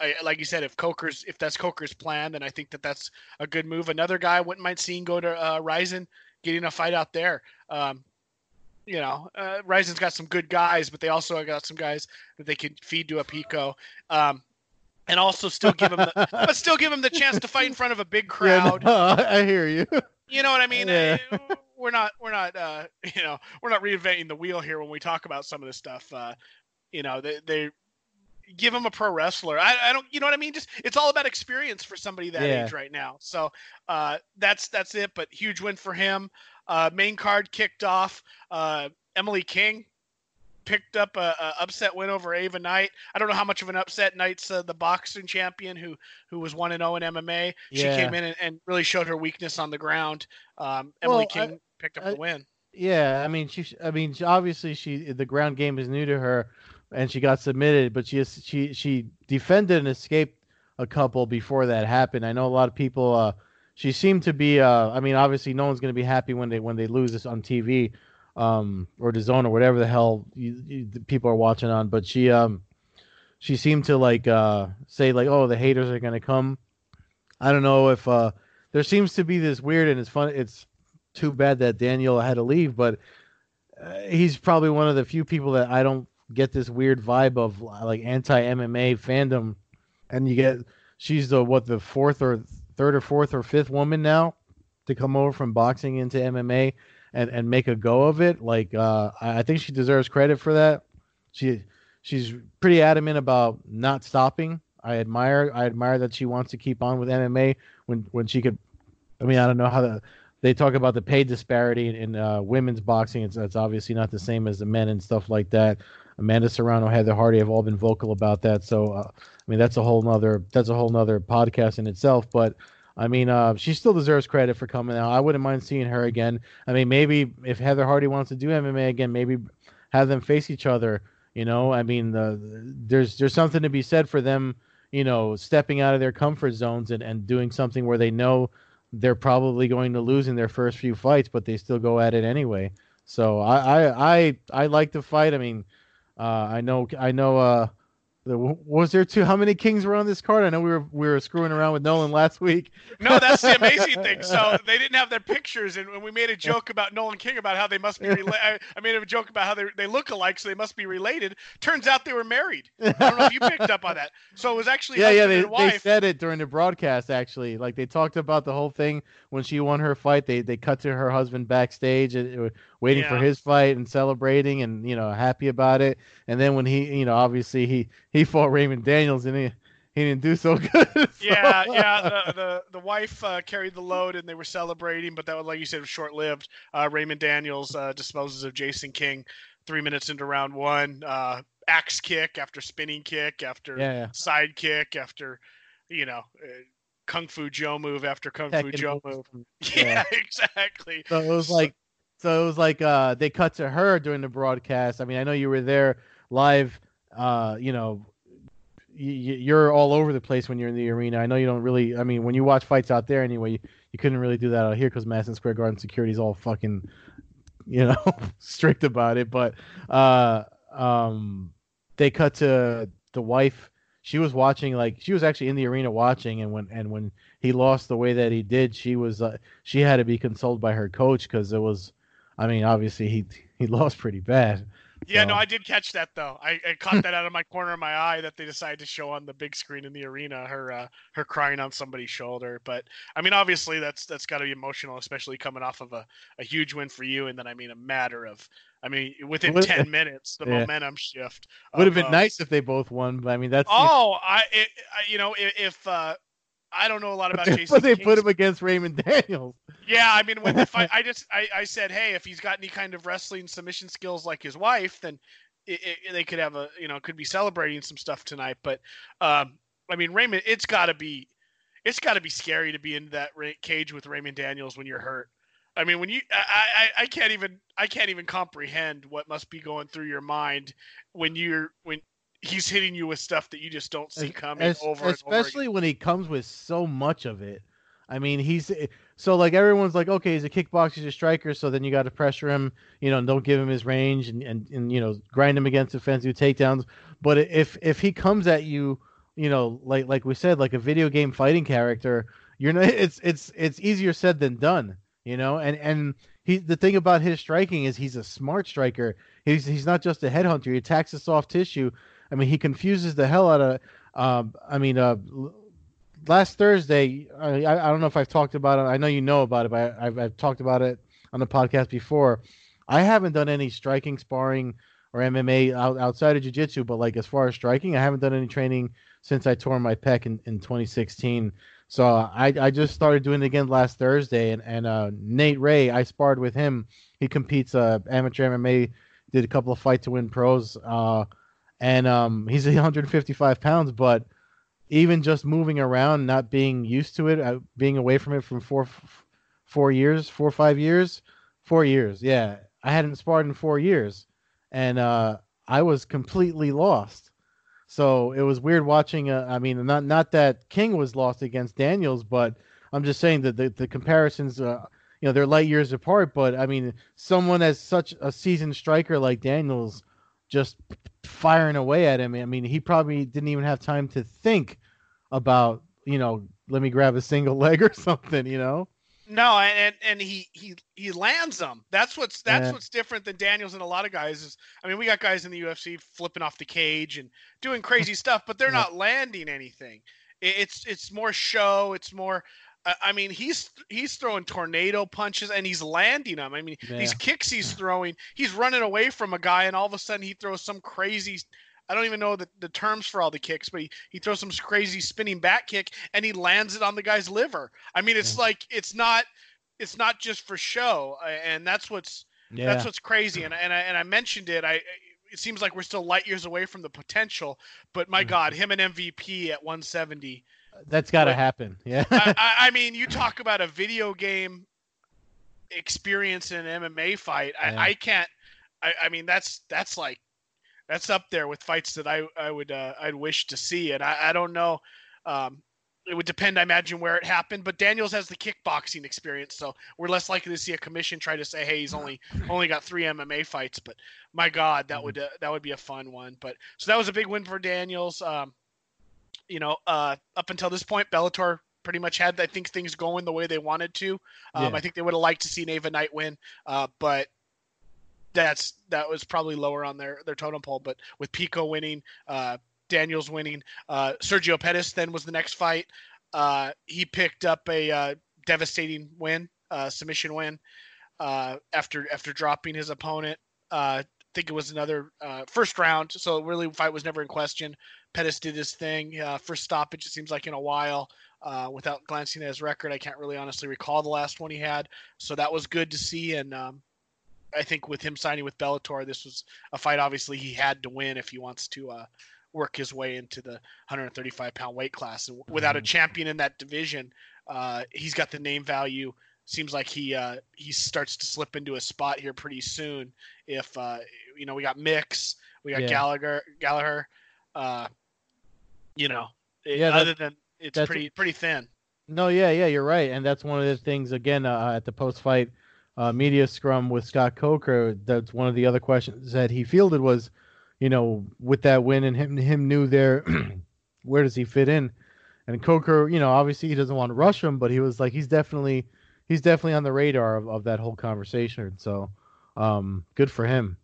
I, like you said, if Coker's if that's Coker's plan, then I think that that's a good move. Another guy I wouldn't mind seeing go to uh, Rizin, getting a fight out there. Um, you know, uh, Rizin's got some good guys, but they also got some guys that they can feed to a Pico. Um, and also still give him, the, but still give him the chance to fight in front of a big crowd. Yeah, no, I hear you. You know what I mean? Yeah. We're not, we're not, uh, you know, we're not reinventing the wheel here when we talk about some of this stuff. Uh, you know, they, they give him a pro wrestler. I, I, don't, you know what I mean? Just it's all about experience for somebody that yeah. age right now. So uh, that's that's it. But huge win for him. Uh, main card kicked off. Uh, Emily King picked up a, a, upset win over Ava Knight. I don't know how much of an upset Knight's uh, the boxing champion who who was one and zero oh in MMA. She came in and, and, really showed her weakness on the ground. Um, Emily well, King I, picked up I, the win. Yeah, I mean she. I mean obviously she the ground game is new to her, and she got submitted, but she she she defended and escaped a couple before that happened. I know a lot of people. Uh, she seemed to be. Uh, I mean, obviously, no one's going to be happy when they when they lose this on TV, um, or zone or whatever the hell you, you, the people are watching on. But she um, she seemed to like uh, say like, oh, the haters are to come. I don't know if uh, there seems to be this weird and it's fun. It's too bad that Daniel had to leave, but uh, he's probably one of the few people that I don't get this weird vibe of like anti MMA fandom, and you get she's the what the fourth or third or fourth or fifth woman now to come over from boxing into MMA and and make a go of it. Like uh, I think she deserves credit for that. She she's pretty adamant about not stopping. I admire I admire that she wants to keep on with MMA when when she could. I mean I don't know how the they talk about the pay disparity in, in uh, women's boxing. It's, it's obviously not the same as the men and stuff like that. Amanda Serrano, Heather Hardy have all been vocal about that. So, uh, I mean, that's a whole nother that's a whole nother podcast in itself. But I mean, uh, she still deserves credit for coming out. I wouldn't mind seeing her again. I mean, maybe if Heather Hardy wants to do MMA again, maybe have them face each other. You know, I mean, the, there's there's something to be said for them. You know, stepping out of their comfort zones and, and doing something where they know they're probably going to lose in their first few fights, but they still go at it anyway. So I I I, I like the fight. I mean, uh, I know, I know. Uh, was there two? How many kings were on this card? I know we were we were screwing around with Nolan last week. No, that's the amazing thing. So they didn't have their pictures, and when we made a joke about Nolan King about how they must be related, I made a joke about how they they look alike, so they must be related. Turns out they were married. I don't know if you picked up on that. So it was actually yeah, yeah. They, they said it during the broadcast. Actually, like they talked about the whole thing when she won her fight. They they cut to her husband backstage, and, waiting yeah. for his fight and celebrating and you know happy about it. And then when he, you know, obviously he he fought Raymond Daniels and he he didn't do so good. so. Yeah, yeah. The the, the wife uh, carried the load and they were celebrating, but that was like you said, was short lived. Uh, Raymond Daniels uh, disposes of Jason King three minutes into round one. Uh, axe kick after spinning kick after yeah. side kick after you know uh, Kung Fu Joe move after Kung Fu Joe move. Yeah, yeah, exactly. So it was like so it was like uh, they cut to her during the broadcast. I mean, I know you were there live. Uh, you know, you're all over the place when you're in the arena. I know you don't really. I mean, when you watch fights out there anyway, you, you couldn't really do that out here because Madison Square Garden security's all fucking, you know, strict about it. But uh, um, they cut to the wife. She was watching, like she was actually in the arena watching, and when and when he lost the way that he did, she was uh, she had to be consoled by her coach because it was I mean, obviously he he lost pretty bad. Yeah, So- no, I did catch that though. I, I caught that out of my corner of my eye that they decided to show on the big screen in the arena her uh, her crying on somebody's shoulder. But I mean, obviously that's that's got to be emotional, especially coming off of a, a huge win for you, and then I mean a matter of I mean within Would- ten minutes the Yeah. momentum shift. Would have been uh, nice if they both won, but I mean that's Oh, I, it, I you know if, if uh, I don't know a lot about but Jason. but they put him against Raymond Daniels. Yeah, I mean, when the fight, I just I, I said, hey, if he's got any kind of wrestling submission skills like his wife, then it, it, they could have a you know could be celebrating some stuff tonight. But um, I mean, Raymond, it's got to be it's got to be scary to be in that ra- cage with Raymond Daniels when you're hurt. I mean, when you I, I I can't even I can't even comprehend what must be going through your mind when you're when he's hitting you with stuff that you just don't see coming es- over and over. especially when he comes with so much of it. I mean, he's so like everyone's like, okay, he's a kickboxer, he's a striker, so then you got to pressure him, you know, and don't give him his range and, and and you know grind him against defensive takedowns. But if if he comes at you, you know, like like we said, like a video game fighting character, you're not. It's it's it's easier said than done, you know. And and he the thing about his striking is he's a smart striker. He's he's not just a headhunter. He attacks the soft tissue. I mean, he confuses the hell out of. Um, I mean, uh, last Thursday, I, I don't know if I've talked about it. I know you know about it, but I, I've, I've talked about it on the podcast before. I haven't done any striking, sparring, or MMA out, outside of jiu-jitsu, but like as far as striking, I haven't done any training since I tore my pec in, in 2016. So I, I just started doing it again last Thursday, and and uh, Nate Ray, I sparred with him. He competes uh, amateur MMA, did a couple of fight to win pros, uh, and um, he's 155 pounds, but even just moving around, not being used to it, uh, being away from it from four f- four years, four or five years, four years, yeah, I hadn't sparred in four years, and uh, I was completely lost. So it was weird watching. Uh, I mean, not not that King was lost against Daniels, but I'm just saying that the the comparisons, uh, you know, they're light years apart. But I mean, someone as such a seasoned striker like Daniels, just firing away at him. I mean, he probably didn't even have time to think about, you know, let me grab a single leg or something. You know? No, and and he he he lands them. That's what's that's Yeah. what's different than Daniels and a lot of guys is. I mean, we got guys in the UFC flipping off the cage and doing crazy stuff, but they're Yeah. not landing anything. It's it's more show. It's more. I- mean, he's he's throwing tornado punches and he's landing them. I mean, these kicks he's throwing, he's running away from a guy, and all of a sudden he throws some crazy. I don't even know the, the terms for all the kicks, but he, he throws some crazy spinning back kick and he lands it on the guy's liver. I mean, it's Yeah. like it's not it's not just for show, uh, and that's what's Yeah. that's what's crazy. And and I, and I mentioned it. I it seems like we're still light years away from the potential, but my Mhm. God, him and MVP at 170. That's got to happen. Yeah. I, I, mean, you talk about a video game experience in an MMA fight. I, Yeah. I can't. I, I mean, that's that's like that's up there with fights that I I would uh, I'd wish to see. And I, I don't know. Um, it would depend, I imagine, where it happened. But Daniels has the kickboxing experience, so we're less likely to see a commission try to say, "Hey, he's only only got three MMA fights." But my God, that Mhm. would uh, that would be a fun one. But so that was a big win for Daniels. Um, you know, uh, up until this point, Bellator pretty much had, I think, things going the way they wanted to. Um, Yeah. I think they would have liked to see Ava Knight win, uh, but that's that was probably lower on their their totem pole. But with Pico winning, uh, Daniels winning, uh, Sergio Pettis then was the next fight. Uh, he picked up a uh, devastating win, uh, submission win, uh, after after dropping his opponent. Uh, I think it was another uh, first round, so really fight was never in question. Pettis did his thing. Uh, first stoppage, it seems like in a while. Uh, without glancing at his record, I can't really honestly recall the last one he had. So that was good to see. And um, I think with him signing with Bellator, this was a fight obviously he had to win if he wants to uh, work his way into the 135 pound weight class. And without a Mhm. champion in that division, uh, he's got the name value. Seems like he uh, he starts to slip into a spot here pretty soon. If uh, you know, we got Mix, we got Yeah. Gallagher, Gallagher. You know, it- Yeah, other than it's pretty pretty thin. No, yeah, yeah, you're right, and that's one of the things. Again, uh, at the post-fight uh, media scrum with Scott Coker, that's one of the other questions that he fielded was, you know, with that win and him him new there, where does he fit in? And Coker, you know, obviously he doesn't want to rush him, but he was like, he's definitely he's definitely on the radar of, of that whole conversation. So, um, good for him.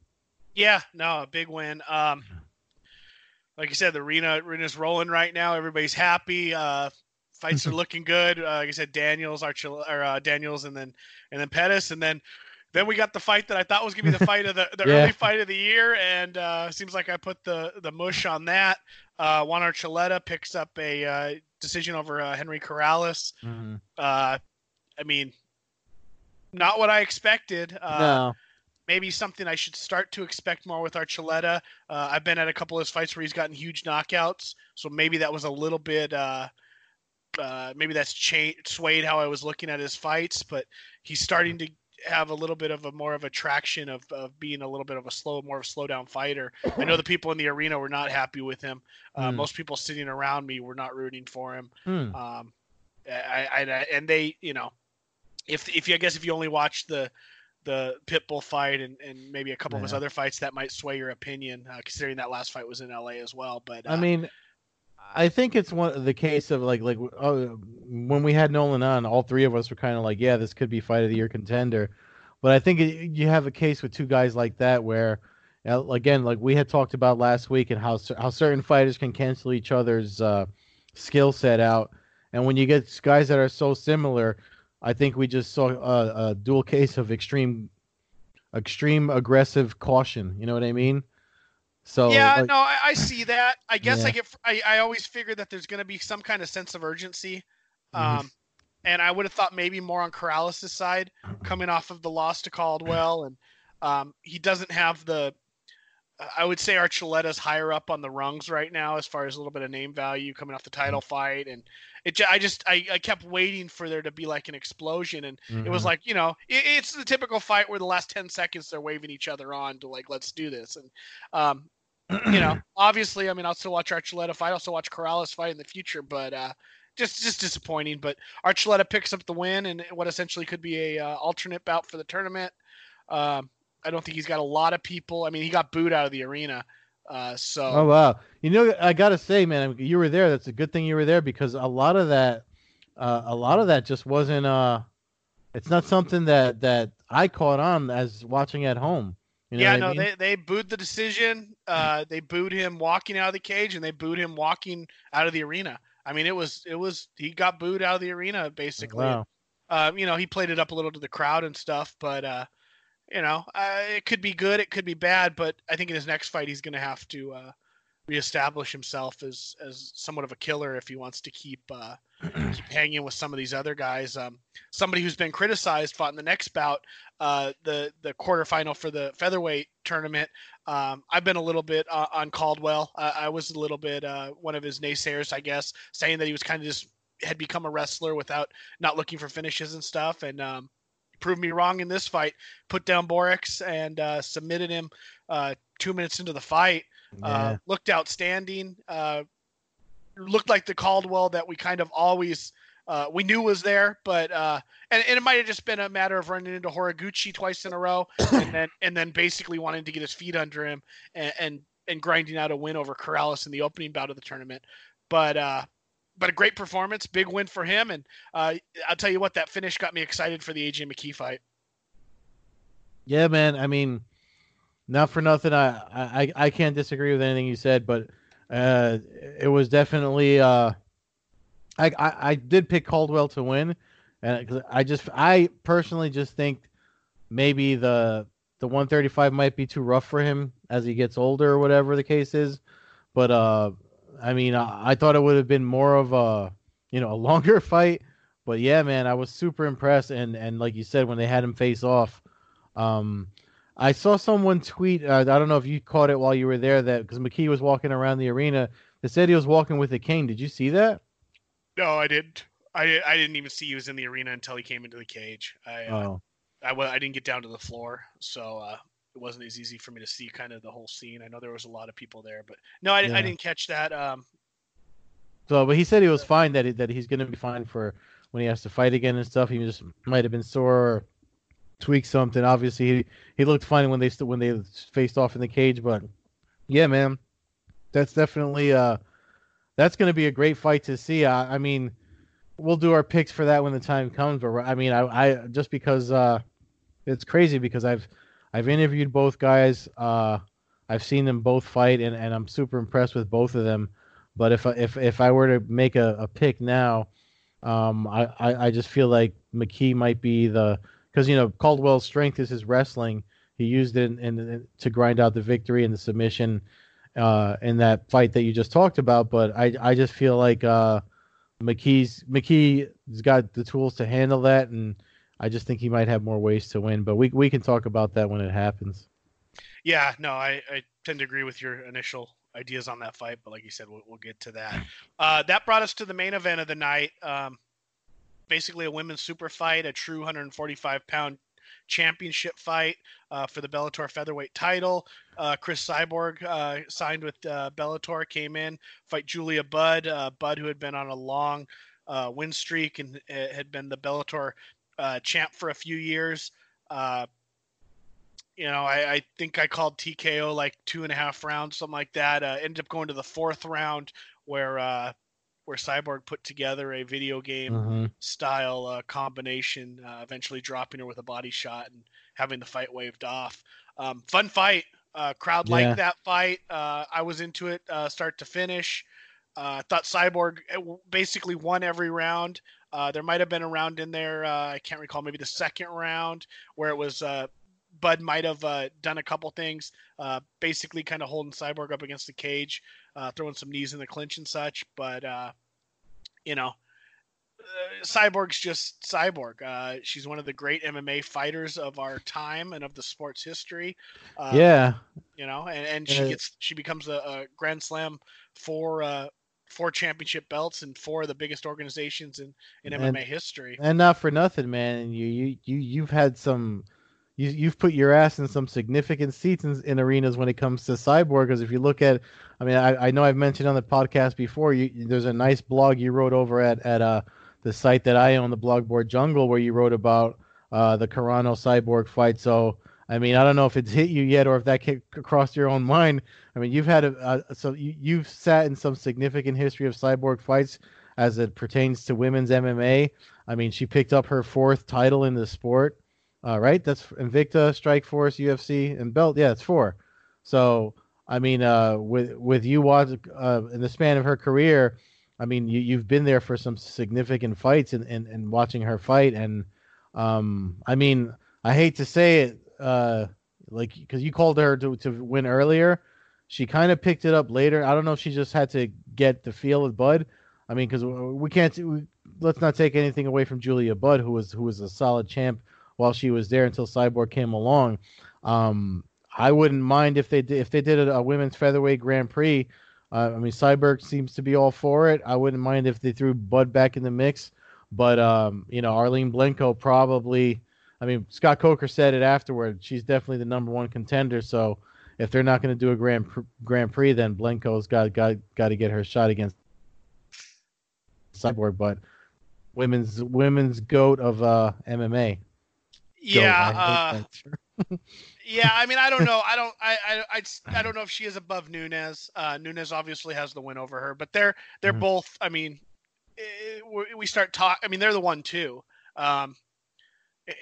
Yeah, no, a big win. Um, like you said, the arena arena's rolling right now. Everybody's happy. Uh, fights are looking good. Uh, like I said, Daniels, Archul- or uh, Daniels, and then and then Pettis, and then then we got the fight that I thought was gonna be the fight of the, the Yeah. early fight of the year, and uh, seems like I put the the mush on that. Uh, Juan Archuleta picks up a uh, decision over uh, Henry Corrales. Mhm. Uh, I mean, not what I expected. Uh, no. Maybe something I should start to expect more with Archuleta. Uh, I've been at a couple of his fights where he's gotten huge knockouts, so maybe that was a little bit. Uh, uh, maybe that's cha- swayed how I was looking at his fights, but he's starting to have a little bit of a more of a traction of, of being a little bit of a slow, more of a slow down fighter. I know the people in the arena were not happy with him. Uh, Hmm. Most people sitting around me were not rooting for him. Hmm. Um, I, I, I- and they, you know, if if you, I guess if you only watch the the Pitbull fight and, and maybe a couple of his other fights, that might sway your opinion, uh, considering that last fight was in LA as well. But uh, I mean, I think it's one the case of like like oh, when we had Nolan on, all three of us were kind of like, yeah, this could be fight of the year contender. But I think it, you have a case with two guys like that where, uh, again, like we had talked about last week, and how how certain fighters can cancel each other's uh, skill set out, and when you get guys that are so similar, I think we just saw a, a dual case of extreme, extreme aggressive caution. You know what I mean? So yeah, like- no, I, I see that. I guess Yeah. I get. I, I always figure that there's going to be some kind of sense of urgency. Mhm. Um, and I would have thought maybe more on Corrales' side, coming off of the loss to Caldwell, and um, he doesn't have the. I would say Archuleta's higher up on the rungs right now as far as a little bit of name value coming off the title fight, and it. I just I, I kept waiting for there to be like an explosion, and it was Mhm. like you know it, it's the typical fight where the last 10 seconds they're waving each other on to like let's do this. And um you know obviously i mean i'll still watch archuleta fight. I'll still watch corrales fight in the future but uh just just disappointing. But archuleta picks up the win and what essentially could be a uh, alternate bout for the tournament. Um i don't think he's got a lot of people i mean he got booed out of the arena uh so Oh wow! You know, I gotta say, man, you were there. That's a good thing you were there because a lot of that, uh, a lot of that just wasn't. Uh, it's not something that that I caught on as watching at home. You know yeah, no, I mean? they, they booed the decision. Uh, they booed him walking out of the cage, and they booed him walking out of the arena. I mean, it was it was he got booed out of the arena basically. Wow. Um, you know, he played it up a little to the crowd and stuff, but uh, you know, uh, it could be good, it could be bad, but I think in his next fight he's going to have to uh, reestablish himself as as somewhat of a killer if he wants to keep uh, keep hanging with some of these other guys. Um, somebody who's been criticized fought in the next bout, uh, the the quarterfinal for the featherweight tournament. Um, I've been a little bit uh, on Caldwell. Uh, I was a little bit uh, one of his naysayers, I guess, saying that he was kind of just had become a wrestler without not looking for finishes and stuff. And um, proved me wrong in this fight. Put down Borics and uh, submitted him uh, two minutes into the fight. Yeah. Uh, looked outstanding. Uh, looked like the Caldwell that we kind of always uh, we knew was there, but uh, and, and it might have just been a matter of running into Horiguchi twice in a row, and then and then basically wanting to get his feet under him and and, and grinding out a win over Corrales in the opening bout of the tournament. But uh, but a great performance, big win for him, and uh, I'll tell you what, that finish got me excited for the AJ McKee fight. Yeah, man. I mean, not for nothing. I I, I can't disagree with anything you said, but uh, it was definitely. Uh, I, I I did pick Caldwell to win, and I just I personally just think maybe the the 135 might be too rough for him as he gets older or whatever the case is. But uh, I mean, I, I thought it would have been more of a you know a longer fight. But yeah, man, I was super impressed, and and like you said, when they had him face off, um, I saw someone tweet. Uh, I don't know if you caught it while you were there. That because McKee was walking around the arena, they said he was walking with a cane. Did you see that? No, I didn't. I, I didn't even see he was in the arena until he came into the cage. I uh, Oh, I, wa- I didn't get down to the floor, so uh, it wasn't as easy for me to see kind of the whole scene. I know there was a lot of people there, but no, I, Yeah. I didn't catch that. Um, so but he said he was fine. That he, that he's gonna be fine for when he has to fight again and stuff. He just might have been sore or tweaked something. Obviously, he, he looked fine when they st- when they faced off in the cage. But yeah, man, that's definitely uh that's gonna be a great fight to see. I, I mean, we'll do our picks for that when the time comes. But I mean, I, I just because uh it's crazy because I've I've interviewed both guys. Uh, I've seen them both fight, and, and I'm super impressed with both of them. But if if if I were to make a, a pick now, um, I, I, I just feel like McKee might be the because you know Caldwell's strength is his wrestling. He used it in, in, to grind out the victory and the submission uh, in that fight that you just talked about. But I I just feel like uh, McKee's McKee's got the tools to handle that, and I just think he might have more ways to win. But we we can talk about that when it happens. Yeah, no, I, I tend to agree with your initial ideas on that fight, but like you said, we'll, we'll get to that. Uh, that brought us to the main event of the night. Um, basically, a women's super fight, a true 145 pound championship fight uh, for the Bellator featherweight title. Uh, Cris Cyborg uh, signed with uh, Bellator, came in, fight Julia Budd. Uh, Budd, who had been on a long uh, win streak and had been the Bellator champ for a few years you know, I, I, think I called TKO like two and a half rounds, something like that. Uh, ended up going to the fourth round where uh, where Cyborg put together a video game mm-hmm. style uh, combination, uh, eventually dropping her with a body shot and having the fight waved off. Um, fun fight. Uh, crowd yeah. liked that fight. Uh, I was into it start to finish. I thought Cyborg basically won every round. there might have been a round in there. I can't recall, maybe the second round where it was Budd might have uh, done a couple things, uh, basically kind of holding Cyborg up against the cage, uh, throwing some knees in the clinch and such. But uh, you know, uh, Cyborg's just Cyborg. Uh, she's one of the great MMA fighters of our time and of the sport's history. yeah, you know, and, and she gets she becomes a, a Grand Slam for four championship belts and four of the biggest organizations in, in MMA history. And not for nothing, man. You you you you've had some you you've put your ass in some significant seats in, in arenas when it comes to cyborg. Because if you look at, I mean, I, I know I've mentioned on the podcast before. You, there's a nice blog you wrote over at at uh the site that I own, the Blogboard Jungle, where you wrote about uh the Carano cyborg fight. So I mean, I don't know if it's hit you yet or if that came across your own mind. I mean, you've had a, a so you, you've sat in some significant history of cyborg fights as it pertains to women's MMA. I mean, she picked up her fourth title in the sport uh, right? That's Invicta, Strikeforce, UFC, and Belt. Yeah, it's four. So I mean, uh, with with you watch uh, in the span of her career, I mean, you you've been there for some significant fights and and, and watching her fight, and um, I mean, I hate to say it, uh, like because you called her to to win earlier, she kind of picked it up later. I don't know if she just had to get the feel with Budd I mean, because we can't. We, let's not take anything away from Julia Budd, who was who was a solid champ while she was there until Cyborg came along. Um, I wouldn't mind if they did if they did a, a women's featherweight Grand Prix. Uh, I mean, Cyborg seems to be all for it. I wouldn't mind if they threw Budd back in the mix, but um, you know, Arlene Blencowe probably. I mean, Scott Coker said it afterward. She's definitely the number one contender. So if they're not going to do a Grand Grand Prix, then Blencowe's got got got to get her shot against Cyborg. But women's women's goat of uh, MMA. Yeah. Uh, yeah, I mean, I don't know. I don't. I, I. I. I don't know if she is above Nunes. Uh, Nunes obviously has the win over her, but they're they're mm-hmm. both. I mean, it, eh, we start talk. I mean, they're the one too. Um,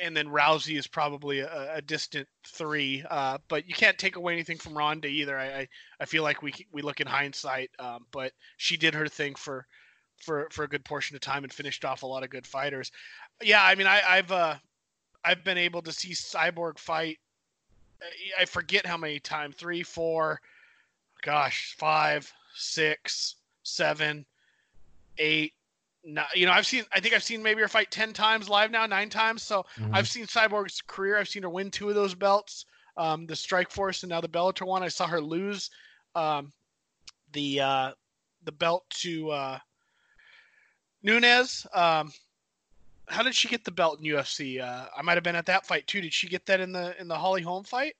and then Rousey is probably a, a distant three. Uh, but you can't take away anything from Ronda either. I, I, I feel like we we look in hindsight, um, but she did her thing for for for a good portion of time and finished off a lot of good fighters. Yeah, I mean, I, I've uh, I've been able to see Cyborg fight. I forget how many times three, four, gosh, five, six, seven, eight. You know, I've seen. I think I've seen maybe her fight ten times live now, nine times. So mm-hmm. I've seen Cyborg's career. I've seen her win two of those belts, um, the Strikeforce and now the Bellator one. I saw her lose um, the uh, the belt to uh, Nunes. Um, how did she get the belt in UFC? Uh, I might have been at that fight too. Did she get that in the in the Holly Holm fight?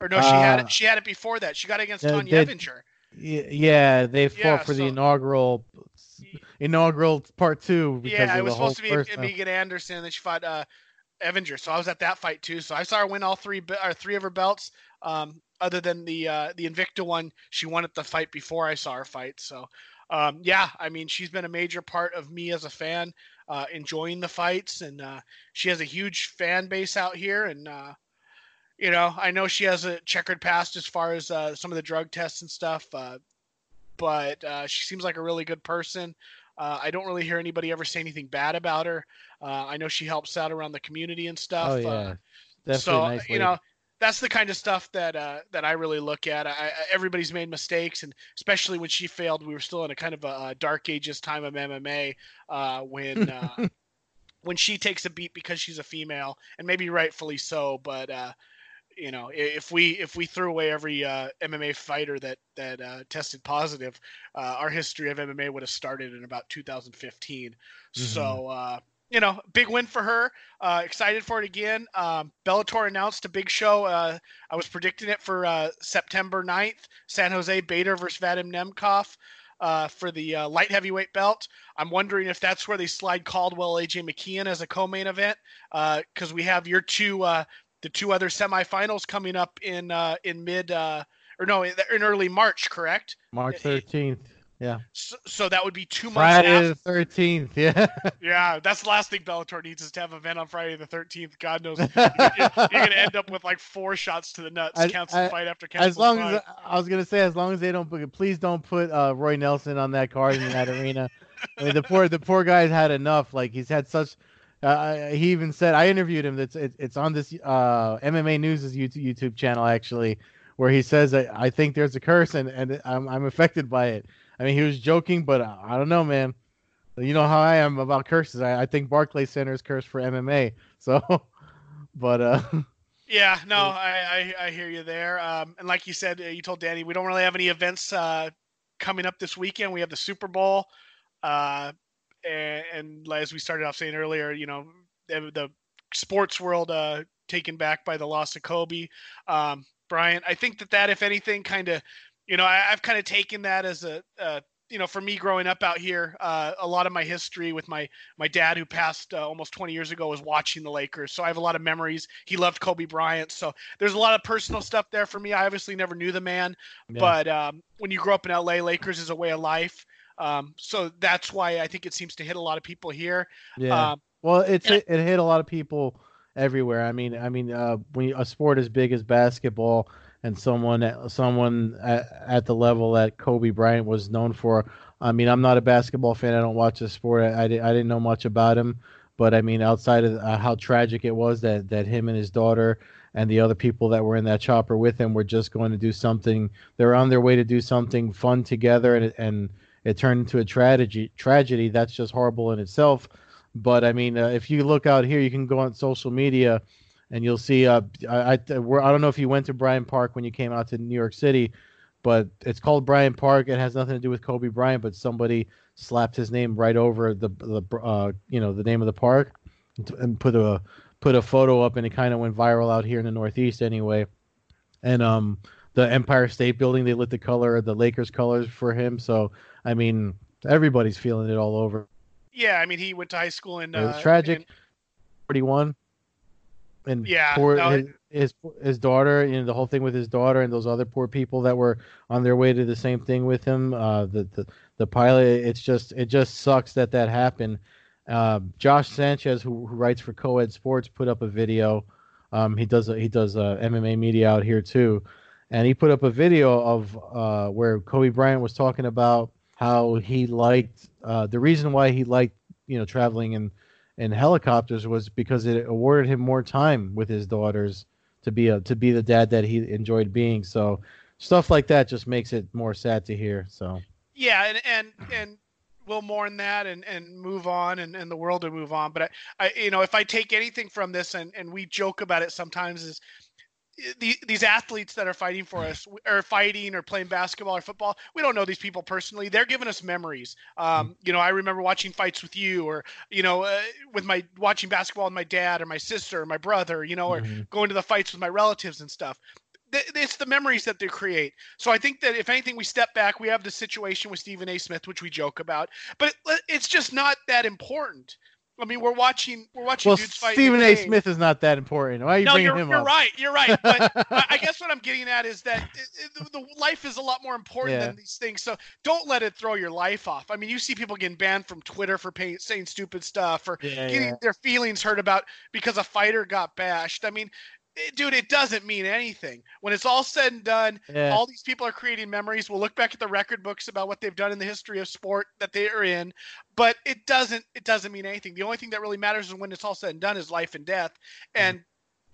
Or no, she had it. Uh, she had it before that. She got it against Tonya Evinger. Yeah, they fought yeah, for so, the inaugural inaugural part two. yeah, it was supposed to be Megan Anderson, and then she fought uh, Evinger. So I was at that fight too. So I saw her win all three or three of her belts. Um, other than the uh, the Invicta one, she won at the fight before I saw her fight. So um, yeah, I mean she's been a major part of me as a fan uh, enjoying the fights, and uh, she has a huge fan base out here. And uh, you know, I know she has a checkered past as far as uh, some of the drug tests and stuff, uh, but uh, she seems like a really good person. Uh, I don't really hear anybody ever say anything bad about her. Uh, I know she helps out around the community and stuff. Oh yeah, Definitely so nice you know, that's the kind of stuff that uh, that I really look at. I, I, everybody's made mistakes, and especially when she failed, we were still in a kind of a, a dark ages time of MMA uh, when uh, when she takes a beat because she's a female, and maybe rightfully so. But uh, you know, if we if we threw away every uh, MMA fighter that that uh, tested positive, uh, our history of MMA would have started in about 2015. Mm-hmm. So uh, you know, big win for her. Uh, excited for it again. Um, Bellator announced a big show. Uh, I was predicting it for September 9th. San Jose Bader versus Vadim Nemkov. Uh, for the uh, light heavyweight belt. I'm wondering if that's where they slide Caldwell, AJ McKee on as a co-main event, because we have your two the two other semifinals coming up in uh, in mid uh, or no in early March, correct? March thirteenth. Yeah. So, so, that would be two months. Friday the thirteenth. Yeah. yeah, that's the last thing Bellator needs is to have an event on Friday the thirteenth. God knows you're, you're, gonna end up with like four shots to the nuts, I, cancel I, fight after cancel. As long fight. as I was gonna say, as long as they don't, please don't put uh, Roy Nelson on that card in that arena. I mean, the poor the poor guy's had enough. Like he's had such uh, he even said I interviewed him. That's it, it's on this uh, MMA News' YouTube, YouTube channel actually, where he says that I think there's a curse and and I'm I'm affected by it. I mean, he was joking, but I don't know, man. You know how I am about curses. I, I think Barclay Center is cursed for MMA. So, but uh. Yeah, no, I, I, I hear you there. Um, and like you said, uh, you told Danny we don't really have any events uh, coming up this weekend. We have the Super Bowl. Uh, and, and as we started off saying earlier, you know, the, the sports world uh, taken back by the loss of Kobe. Um, Brian, I think that that, if anything, kind of, you know, I, have kind of taken that as a, uh, you know, for me growing up out here, uh, a lot of my history with my my dad, who passed uh, almost 20 years ago, was watching the Lakers. So I have a lot of memories. He loved Kobe Bryant, so there's a lot of personal stuff there for me. I obviously never knew the man, yeah. but um, when you grow up in LA, Lakers is a way of life. Um, so that's why I think it seems to hit a lot of people here. Yeah. Um, well, it's it, it, hit a lot of people everywhere. I mean, I mean, uh, when you, a sport as big as basketball and someone someone at, at, the level that Kobe Bryant was known for. I mean, I'm not a basketball fan. I don't watch the sport. I, I, I didn't know much about him, but I mean, outside of uh, how tragic it was that that him and his daughter and the other people that were in that chopper with him were just going to do something. They're on their way to do something fun together, and and it turned into a tragedy. Tragedy that's just horrible in itself. But I mean, uh, if you look out here, you can go on social media, and you'll see. Uh, I I, I don't know if you went to Bryant Park when you came out to New York City, but it's called Bryant Park. It has nothing to do with Kobe Bryant, but somebody slapped his name right over the the uh, you know the name of the park, and put a put a photo up, and it kind of went viral out here in the Northeast anyway. And um, the Empire State Building, they lit the color, the Lakers colors for him. So I mean, everybody's feeling it all over. Yeah, I mean, he went to high school in. It was uh, tragic. Forty-one. And yeah, poor, no, his, his his daughter, you know, the whole thing with his daughter and those other poor people that were on their way to the same thing with him. Uh, the the the pilot. It's just it just sucks that that happened. Uh, Josh Sanchez, who, who writes for Coed Sports, put up a video. Um, he does he does MMA media out here too, and he put up a video of uh, where Kobe Bryant was talking about how he liked uh, the reason why he liked you know traveling in in helicopters was because it awarded him more time with his daughters to be a to be the dad that he enjoyed being. So stuff like that just makes it more sad to hear. So yeah, and and and we'll mourn that and, and move on and, and the world will move on. But I, I, you know, if I take anything from this and, and we joke about it sometimes is the, these athletes that are fighting for us are fighting or playing basketball or football we don't know these people personally they're giving us memories um, mm. you know i remember watching fights with you or you know uh, with my watching basketball with my dad or my sister or my brother you know or mm-hmm. going to the fights with my relatives and stuff it's the memories that they create. So I think that if anything, we step back. We have the situation with Stephen A. Smith, which we joke about, but it's just not that important. I mean, we're watching. We're watching. Well, Stephen A. Smith is not that important. Why are you no, bringing you're, him you're up? right. You're right. But I guess what I'm getting at is that it, it, the life is a lot more important yeah. than these things. So don't let it throw your life off. I mean, you see people getting banned from Twitter for pay, saying stupid stuff or yeah, getting yeah. their feelings hurt about because a fighter got bashed. I mean, dude, it doesn't mean anything. When it's all said and done, Yeah. all these people are creating memories. We'll look back at the record books about what they've done in the history of sport that they are in, but it doesn't it doesn't mean anything. The only thing that really matters is when it's all said and done is life and death. And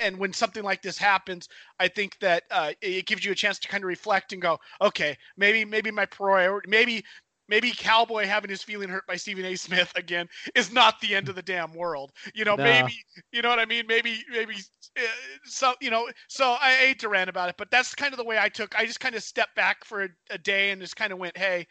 and when something like this happens, I think that uh, it gives you a chance to kind of reflect and go, okay, maybe maybe my priority, maybe maybe Cowboy having his feeling hurt by Stephen A. Smith again is not the end of the damn world. You know, No. maybe you know what I mean. Maybe maybe uh, so you know. So I hate to rant about it, but that's kind of the way I took. I just kind of stepped back for a, a day and just kind of went, hey,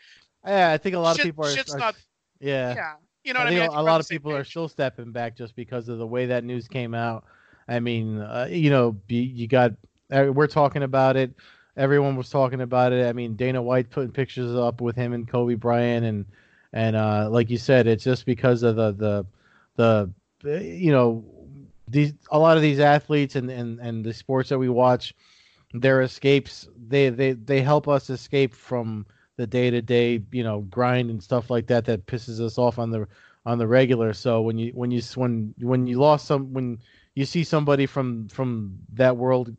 Yeah, I think a lot shit- of people are. shit's are- not. yeah. Yeah, you know I what I, mean. a lot of people are still stepping back just because of the way that news came out. I mean, uh, you know, you, you got uh, we're talking about it. Everyone was talking about it. I mean, Dana White putting pictures up with him and Kobe Bryant, and and uh, like you said, it's just because of the the the you know these a lot of these athletes and and and the sports that we watch, their escapes they they they help us escape from the day to day you know grind and stuff like that that pisses us off on the on the regular. So when you when you when when you lost some when you see somebody from from that world,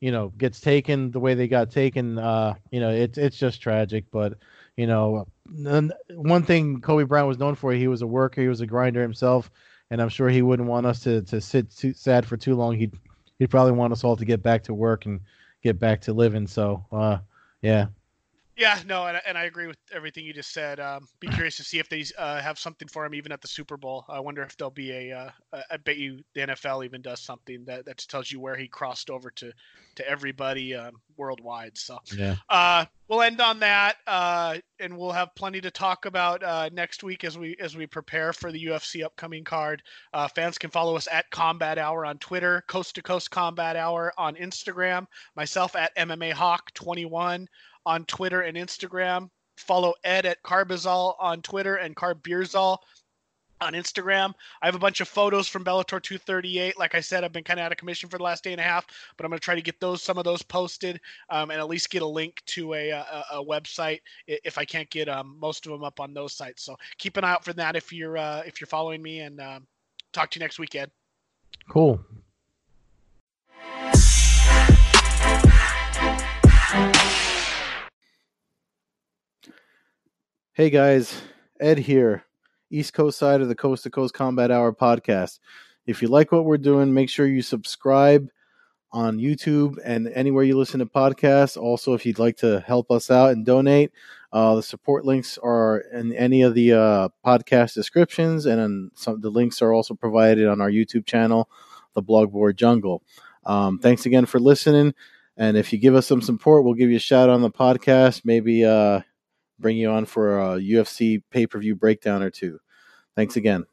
you know, gets taken the way they got taken, uh, you know, it's it's just tragic. But you know, one thing Kobe Bryant was known for, he was a worker, he was a grinder himself, and I'm sure he wouldn't want us to to sit too sad for too long. He'd he'd probably want us all to get back to work and get back to living. So, uh, yeah. Yeah, no, and, I- and I agree with everything you just said. Um, be curious to see if they uh, have something for him even at the Super Bowl. I wonder if there'll be a. Uh, I- bet you the NFL even does something that, that tells you where he crossed over to to everybody um, worldwide. So Yeah. uh, we'll end on that, uh, and we'll have plenty to talk about uh, next week as we as we prepare for the UFC upcoming card. Uh, fans can follow us at Combat Hour on Twitter, Coast to Coast Combat Hour on Instagram, myself at MMA Hawk 21 on Twitter and Instagram. Follow Ed at Carbazol on Twitter and Carbeerzol on Instagram. I have a bunch of photos from Bellator 238. Like I said, I've been kind of out of commission for the last day and a half, but I'm going to try to get those some of those posted um, and at least get a link to a, a, a website if I can't get um, most of them up on those sites. So keep an eye out for that if you're uh, if you're following me. And um, talk to you next week, Ed. Cool. Hey guys, Ed here, East Coast side of the Coast to Coast Combat Hour podcast. If you like what we're doing, make sure you subscribe on YouTube and anywhere you listen to podcasts. Also, if you'd like to help us out and donate, uh, the support links are in any of the uh, podcast descriptions, and some the links are also provided on our YouTube channel, the Blogboard Jungle. Um, thanks again for listening, and if you give us some support, we'll give you a shout on the podcast. Maybe uh, bring you on for a UFC pay per view breakdown or two. Thanks again.